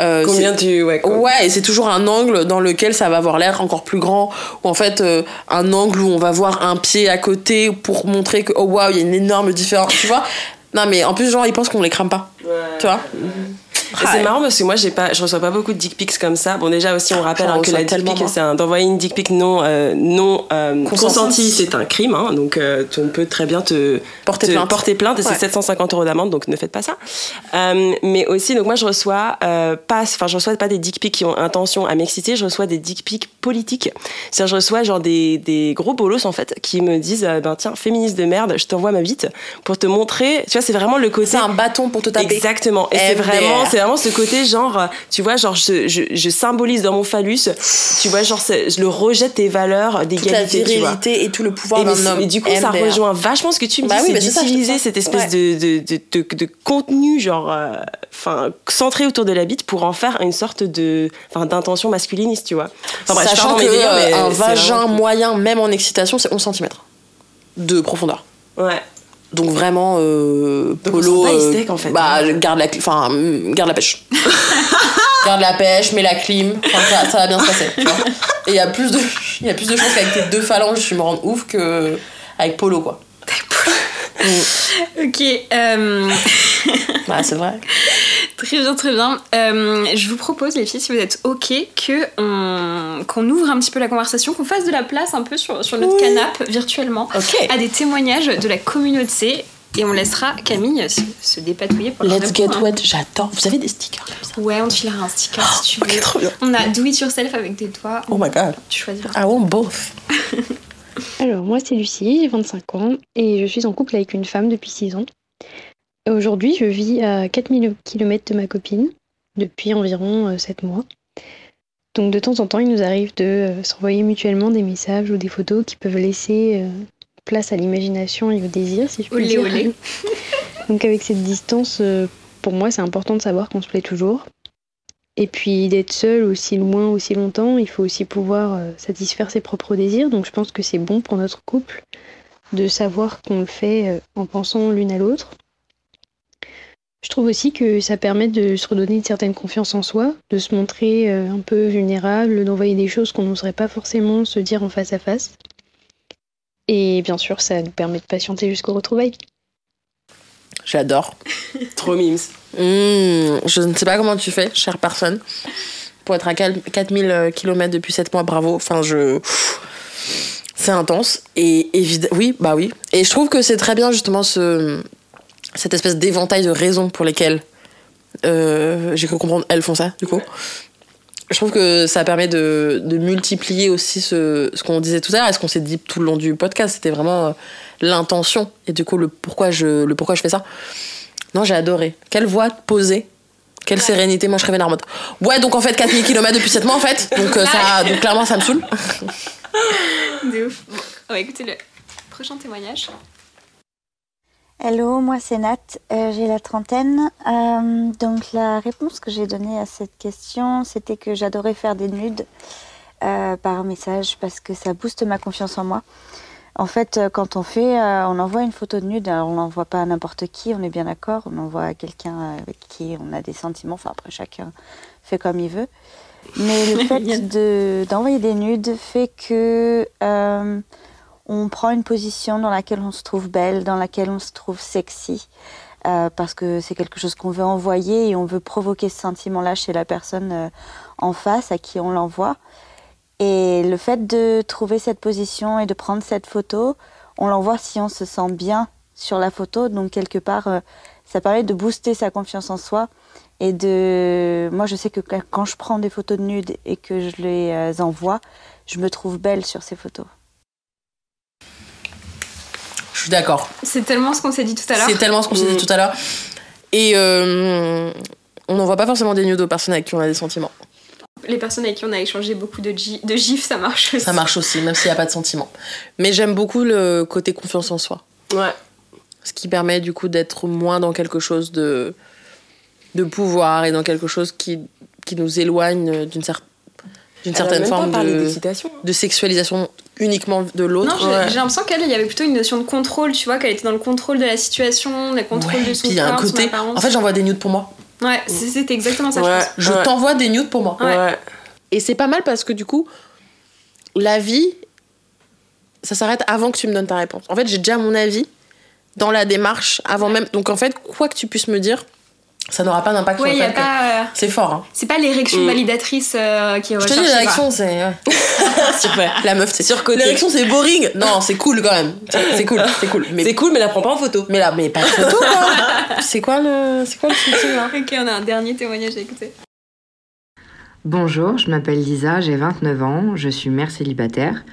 S1: Euh,
S3: Combien tu. Ouais, quoi.
S1: Ouais, et c'est toujours un angle dans lequel ça va avoir l'air encore plus grand, ou en fait un angle où on va voir un pied à côté pour montrer que oh waouh, il y a une énorme différence, tu vois. Non mais en plus genre ils pensent qu'on les crame pas, tu vois?
S3: C'est marrant parce que moi j'ai pas, je reçois pas beaucoup de dick pics comme ça. Bon déjà aussi on rappelle hein, que la dick pic
S1: moins.
S3: c'est un- d'envoyer une dick pic non euh, non euh,
S1: Consentie.
S3: c'est un crime hein, donc euh, tu- on peut très bien te
S1: Porter
S3: te
S1: plainte.
S3: porter plainte et
S1: Ouais.
S3: c'est 750 euros d'amende donc ne faites pas ça. Euh, mais aussi donc moi je reçois euh, pas enfin je reçois pas des dick pics qui ont intention à m'exciter, je reçois des dick pics politiques. C'est-à-dire je reçois genre des, des gros bolos en fait qui me disent euh, ben tiens féministe de merde je t'envoie ma bite pour te montrer tu vois c'est vraiment le côté
S1: C'est un bâton pour te taper.
S3: Exactement. Et c'est vraiment, c'est vraiment ce côté genre, tu vois, genre je, je, je symbolise dans mon phallus, tu vois, genre je le rejette tes valeurs
S1: Toute la
S3: d'égalité, tu vois.
S1: virilité et tout le pouvoir
S3: Et,
S1: d'un homme.
S3: mais du coup, ça rejoint vachement ce que tu me
S1: Bah
S3: dis,
S1: oui, mais
S3: c'est d'utiliser cette espèce de, de, de, de, de contenu, genre, euh, enfin, centré autour de la bite pour en faire une sorte de, enfin, d'intention masculiniste, tu vois. Enfin bref,
S1: Sachant que
S3: délires, mais
S1: un vagin
S3: vraiment-
S1: moyen, même en excitation, c'est 11 cm de profondeur.
S3: Ouais.
S1: Donc vraiment, euh,
S3: Donc
S1: polo.
S3: pas
S1: euh,
S3: steaks, en fait.
S1: Bah, garde la, enfin, mm, garde la pêche. garde la pêche, mets la clim. Ça, ça va bien se passer. tu vois. Et il y a plus de, il y a plus de chances qu'avec tes deux phalanges, tu me rendes ouf que avec polo quoi.
S2: Ok, euh,
S1: Bah, c'est vrai.
S2: très bien, très bien. Euh, je vous propose, les filles, si vous êtes ok, qu'on ouvre un petit peu la conversation, qu'on fasse de la place un peu sur, sur notre canapé virtuellement à des témoignages de la communauté. Et on laissera Camille se, se dépatouiller pour
S1: Let's get
S2: hein.
S1: wet, j'adore. Vous avez des stickers comme ça
S2: Ouais, on te filera un sticker si tu
S1: Ok,
S2: veux.
S1: trop bien.
S2: On a do it yourself avec tes doigts.
S1: Oh my god.
S2: Tu choisiras.
S1: I want both.
S6: Alors, moi, c'est Lucie, j'ai 25 ans et je suis en couple avec une femme depuis 6 ans. Aujourd'hui, je vis à 4000 km de ma copine depuis environ euh, 7 mois. Donc, de temps en temps, il nous arrive de euh, s'envoyer mutuellement des messages ou des photos qui peuvent laisser euh, place à l'imagination et au désir, si je puis
S2: Olé,
S6: dire.
S2: olé.
S6: Donc, avec cette distance, euh, pour moi, c'est important de savoir qu'on se plaît toujours. Et puis d'être seul aussi loin, aussi longtemps, il faut aussi pouvoir euh, satisfaire ses propres désirs. Donc je pense que c'est bon pour notre couple de savoir qu'on le fait euh, en pensant l'une à l'autre. Je trouve aussi que ça permet de se redonner une certaine confiance en soi, de se montrer euh, un peu vulnérable, d'envoyer des choses qu'on n'oserait pas forcément se dire en face à face. Et bien sûr, ça nous permet de patienter jusqu'au retrouvailles.
S1: J'adore.
S3: Trop mimes.
S1: Mmh, je ne sais pas comment tu fais, chère personne, pour être à 4000 km depuis 7 mois, bravo. Enfin, je. C'est intense. Et évidemment. Oui, bah oui. Et je trouve que c'est très bien, justement, ce... cette espèce d'éventail de raisons pour lesquelles euh, j'ai cru comprendre, elles font ça, du coup. Je trouve que ça permet de, de multiplier aussi ce, ce qu'on disait tout à l'heure et ce qu'on s'est dit tout le long du podcast. C'était vraiment euh, l'intention et du coup le pourquoi je, le pourquoi je fais ça. Non, j'ai adoré. Quelle voix posée. Quelle sérénité. Moi, je rêvais en mode. Ouais, donc en fait, 4000 km depuis 7 mois, en fait. Donc, euh, ça, donc clairement, ça me saoule.
S2: De ouf. Bon, on va écouter le prochain témoignage.
S7: Hello, moi c'est Nat, euh, j'ai la trentaine. Euh, donc la réponse que j'ai donnée à cette question, c'était que j'adorais faire des nudes euh, par message parce que ça booste ma confiance en moi. En fait, quand on fait, on envoie une photo de nude, alors on l'envoie pas à n'importe qui, on est bien d'accord, on envoie à quelqu'un avec qui on a des sentiments, enfin après chacun fait comme il veut. Mais le fait de, d'envoyer des nudes fait que on prend une position dans laquelle on se trouve belle, dans laquelle on se trouve sexy, euh, parce que c'est quelque chose qu'on veut envoyer et on veut provoquer ce sentiment-là chez la personne euh, en face à qui on l'envoie. Et le fait de trouver cette position et de prendre cette photo, on l'envoie si on se sent bien sur la photo. Donc quelque part, euh, ça permet de booster sa confiance en soi. Et de, moi, je sais que quand je prends des photos de nudes et que je les euh, envoie, je me trouve belle sur ces photos.
S1: Je suis d'accord.
S2: C'est tellement ce qu'on s'est dit tout à l'heure.
S1: C'est tellement ce qu'on s'est dit tout à l'heure. Et euh, on n'envoie pas forcément des nudes aux personnes avec qui on a des sentiments.
S2: Les personnes avec qui on a échangé beaucoup de, gi- de gifs, ça marche aussi.
S1: Ça marche aussi, même s'il n'y a pas de sentiments. Mais j'aime beaucoup le côté confiance en soi.
S3: Ouais.
S1: Ce qui permet du coup d'être moins dans quelque chose de, de pouvoir et dans quelque chose qui, qui nous éloigne d'une certaine
S3: pas
S1: forme
S3: parlé
S1: de,
S3: d'excitation.
S1: de sexualisation uniquement de
S2: Non,
S1: l'autre.
S2: j'ai
S1: Ouais.
S2: j'ai l'impression qu'elle, il y avait plutôt une notion de contrôle, tu vois, qu'elle était dans le contrôle de la situation, le contrôle
S1: Ouais,
S2: de
S1: puis
S2: son
S1: il y a un
S2: corps,
S1: côté. En fait, j'envoie des nudes pour moi.
S2: Ouais, c'est- c'était exactement ça,
S3: Ouais.
S2: je.
S1: Je
S3: Ouais.
S1: t'envoie des nudes pour moi. Et c'est pas mal parce que du coup, la vie, ça s'arrête avant que tu me donnes ta réponse. En fait, j'ai déjà mon avis dans la démarche avant même. Donc en fait, quoi que tu puisses me dire, ça n'aura pas d'impact
S2: Ouais,
S1: sur le fait que-
S2: euh,
S1: C'est fort, hein.
S2: c'est pas l'érection
S3: Mm.
S2: validatrice euh, qui est
S1: Je te dis,
S2: recherchée,
S1: l'érection, c'est.
S3: Super.
S1: La meuf, c'est
S3: Surcoté.
S1: L'érection, c'est boring. Non, c'est cool quand même. C'est c'est cool, c'est cool. Mais,
S3: C'est cool, mais la prends pas en photo.
S1: mais là, mais pas de photo, quoi. C'est quoi le. C'est quoi le souci, là
S2: quoi. Ok, on a un dernier témoignage à écouter.
S8: Bonjour, je m'appelle Lisa, j'ai 29 ans, je suis mère célibataire.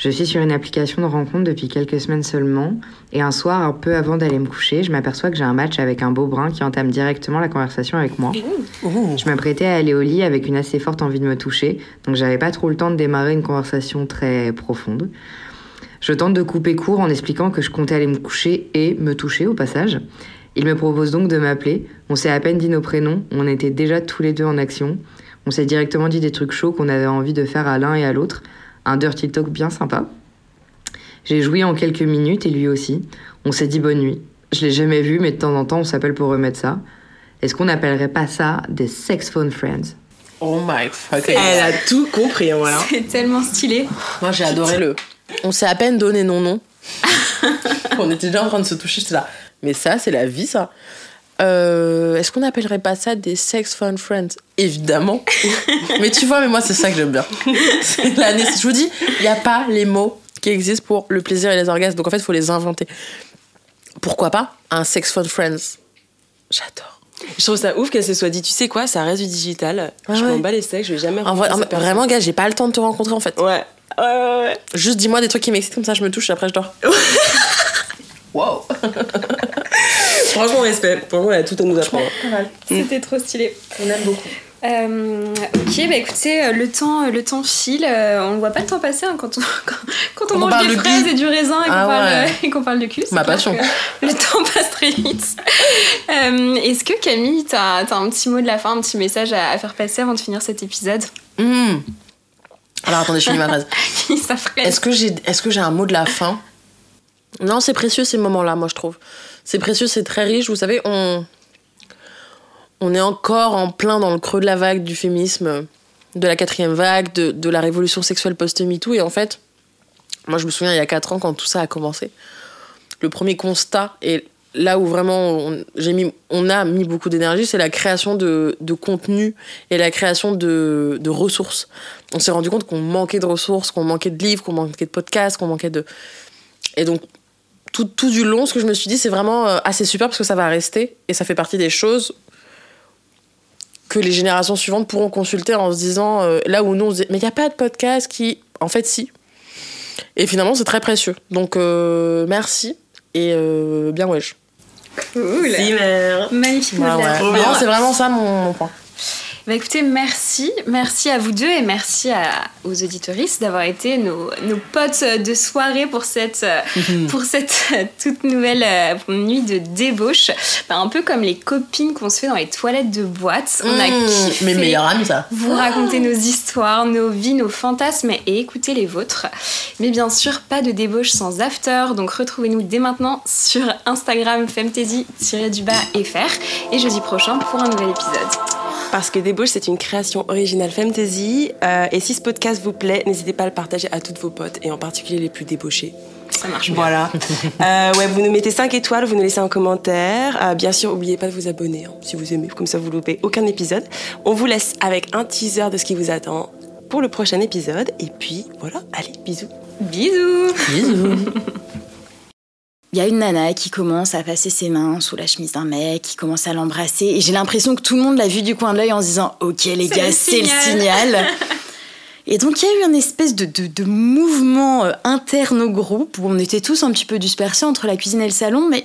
S8: Je suis sur une application de rencontre depuis quelques semaines seulement, et un soir, un peu avant d'aller me coucher, je m'aperçois que j'ai un match avec un beau brun qui entame directement la conversation avec moi. Je m'apprêtais à aller au lit avec une assez forte envie de me toucher, donc j'avais pas trop le temps de démarrer une conversation très profonde. Je tente de couper court en expliquant que je comptais aller me coucher et me toucher au passage. Il me propose donc de m'appeler. On s'est à peine dit nos prénoms, on était déjà tous les deux en action. On s'est directement dit des trucs chauds qu'on avait envie de faire à l'un et à l'autre. Un dirty talk bien sympa. J'ai joui en quelques minutes et lui aussi. On s'est dit bonne nuit. Je l'ai jamais vu, mais de temps en temps on s'appelle pour remettre ça. Est-ce qu'on n'appellerait pas ça des sex phone friends?
S1: Oh my fucking.
S3: Elle a tout compris, voilà.
S2: C'est tellement stylé.
S1: Moi, j'ai adoré le. On s'est à peine donné non non. on était déjà en train de se toucher, j'étais là. Mais ça, c'est la vie, ça. Euh, Est-ce qu'on appellerait pas ça des sex fun friends? Évidemment. mais tu vois, mais moi, c'est ça que j'aime bien. Je vous dis, il n'y a pas les mots qui existent pour le plaisir et les orgasmes. Donc en fait, il faut les inventer. Pourquoi pas un sex fun friends? J'adore.
S3: Je trouve ça ouf qu'elle se soit dit, tu sais quoi, ça reste du digital. Je
S1: ouais.
S3: m'en bats les steaks, je vais jamais
S1: En vrai, vraiment, gars, j'ai pas le temps de te rencontrer en fait.
S3: Ouais. Ouais, ouais, ouais.
S1: Juste dis-moi des trucs qui m'excitent comme ça, je me touche et après je dors. wow.
S3: Franchement, respect. Franchement, elle a tout à nous apprendre.
S2: C'était trop stylé.
S1: On aime beaucoup.
S2: Euh, ok, bah écoutez, euh, le temps, euh, le temps file. euh, on ne voit pas le temps passer hein, quand on, quand, quand on
S1: On
S2: mange
S1: parle
S2: des
S1: de
S2: fraises
S1: cul.
S2: et du raisin et qu'on
S1: Ah
S2: parle,
S1: ouais.
S2: et qu'on parle de cul. c'est
S1: Ma passion.
S2: Le temps passe très vite. Euh, Est-ce que Camille, t'as as un petit mot de la fin, un petit message à, à faire passer avant de finir cet épisode
S1: Hmm. Alors attendez, je finis ma phrase. Est-ce que j'ai est-ce que j'ai un mot de la fin? Non, c'est précieux ces moments-là, moi je trouve. C'est précieux, c'est très riche. Vous savez, on on est encore en plein dans le creux de la vague du féminisme, de la quatrième vague, de, de la révolution sexuelle post-MeToo. Et en fait, moi je me souviens il y a quatre ans quand tout ça a commencé. Le premier constat et là où vraiment on, mis, on a mis beaucoup d'énergie, c'est la création de, de contenu et la création de, de ressources. On s'est rendu compte qu'on manquait de ressources, qu'on manquait de livres, qu'on manquait de podcasts, qu'on manquait de. Et donc, tout, tout du long, ce que je me suis dit, c'est vraiment euh, assez super parce que ça va rester et ça fait partie des choses que les générations suivantes pourront consulter en se disant euh, là où nous on se disait, mais il n'y a pas de podcast qui. En fait, si. Et finalement, c'est très précieux. Donc, euh, merci et euh, bien wesh.
S2: Cool. Magnifique
S1: Ouais, ouais. Non, c'est vraiment ça mon, mon point.
S2: Bah écoutez, merci. Merci à vous deux et merci à, aux auditoristes d'avoir été nos, nos potes de soirée pour cette, pour cette toute nouvelle euh, nuit de débauche. Bah, un peu comme les copines qu'on se fait dans les toilettes de boîte. On a
S1: Mmh,
S2: kiffé.
S1: Mes meilleurs amis, ça.
S2: Vous raconter nos histoires, nos vies, nos fantasmes et écouter les vôtres. Mais bien sûr, pas de débauche sans after, donc retrouvez-nous dès maintenant sur Instagram femtasy-fr et jeudi prochain pour un nouvel épisode.
S3: Parce que Débauche, c'est une création originale fantasy. Euh, et si ce podcast vous plaît, n'hésitez pas à le partager à toutes vos potes, et en particulier les plus débauchés.
S2: Ça marche bien.
S3: Voilà. Euh, ouais, vous nous mettez 5 étoiles, vous nous laissez un commentaire. Euh, bien sûr, n'oubliez pas de vous abonner hein, si vous aimez, comme ça vous loupez aucun épisode. On vous laisse avec un teaser de ce qui vous attend pour le prochain épisode. Et puis voilà, allez, bisous.
S2: Bisous
S1: Bisous.
S9: Il y a une nana qui commence à passer ses mains sous la chemise d'un mec, qui commence à l'embrasser, et j'ai l'impression que tout le monde l'a vu du coin de l'œil en se disant Ok, les gars, c'est le
S2: signal.
S9: et donc, il y a eu un espèce de, de, de mouvement euh, interne au groupe où on était tous un petit peu dispersés entre la cuisine et le salon, mais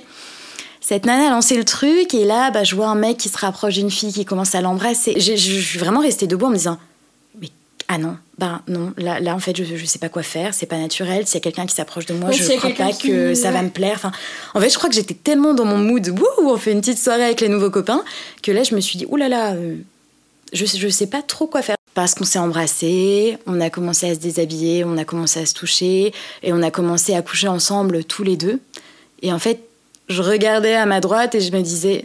S9: cette nana a lancé le truc, et là, bah, je vois un mec qui se rapproche d'une fille qui commence à l'embrasser. Je suis vraiment restée debout en me disant Mais ah non, ben non, là, là en fait, je, je sais pas quoi faire, c'est pas naturel. S'il y a quelqu'un qui s'approche de moi, je
S2: a
S9: crois pas
S2: qui-
S9: que ça va me plaire. Enfin, en fait, je crois que j'étais tellement dans mon mood, wouh, on fait une petite soirée avec les nouveaux copains, que là, je me suis dit, oulala, là là, euh, je, je sais pas trop quoi faire. Parce qu'on s'est embrassés, on a commencé à se déshabiller, on a commencé à se toucher, et on a commencé à coucher ensemble tous les deux. Et en fait, je regardais à ma droite et je me disais,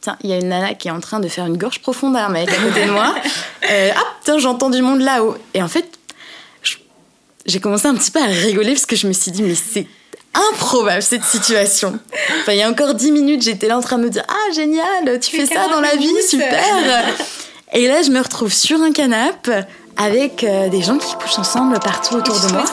S9: tiens, il y a une nana qui est en train de faire une gorge profonde à un mec à côté de moi. Euh, ah, tiens, j'entends du monde là-haut. Et en fait, j'ai commencé un petit peu à rigoler parce que je me suis dit, mais c'est improbable cette situation. Enfin, il y a encore dix minutes, j'étais là en train de me dire, ah, génial, tu fais ça dans la vie, super. Et là, je me retrouve sur un canapé avec euh, des gens qui couchent ensemble partout autour de moi.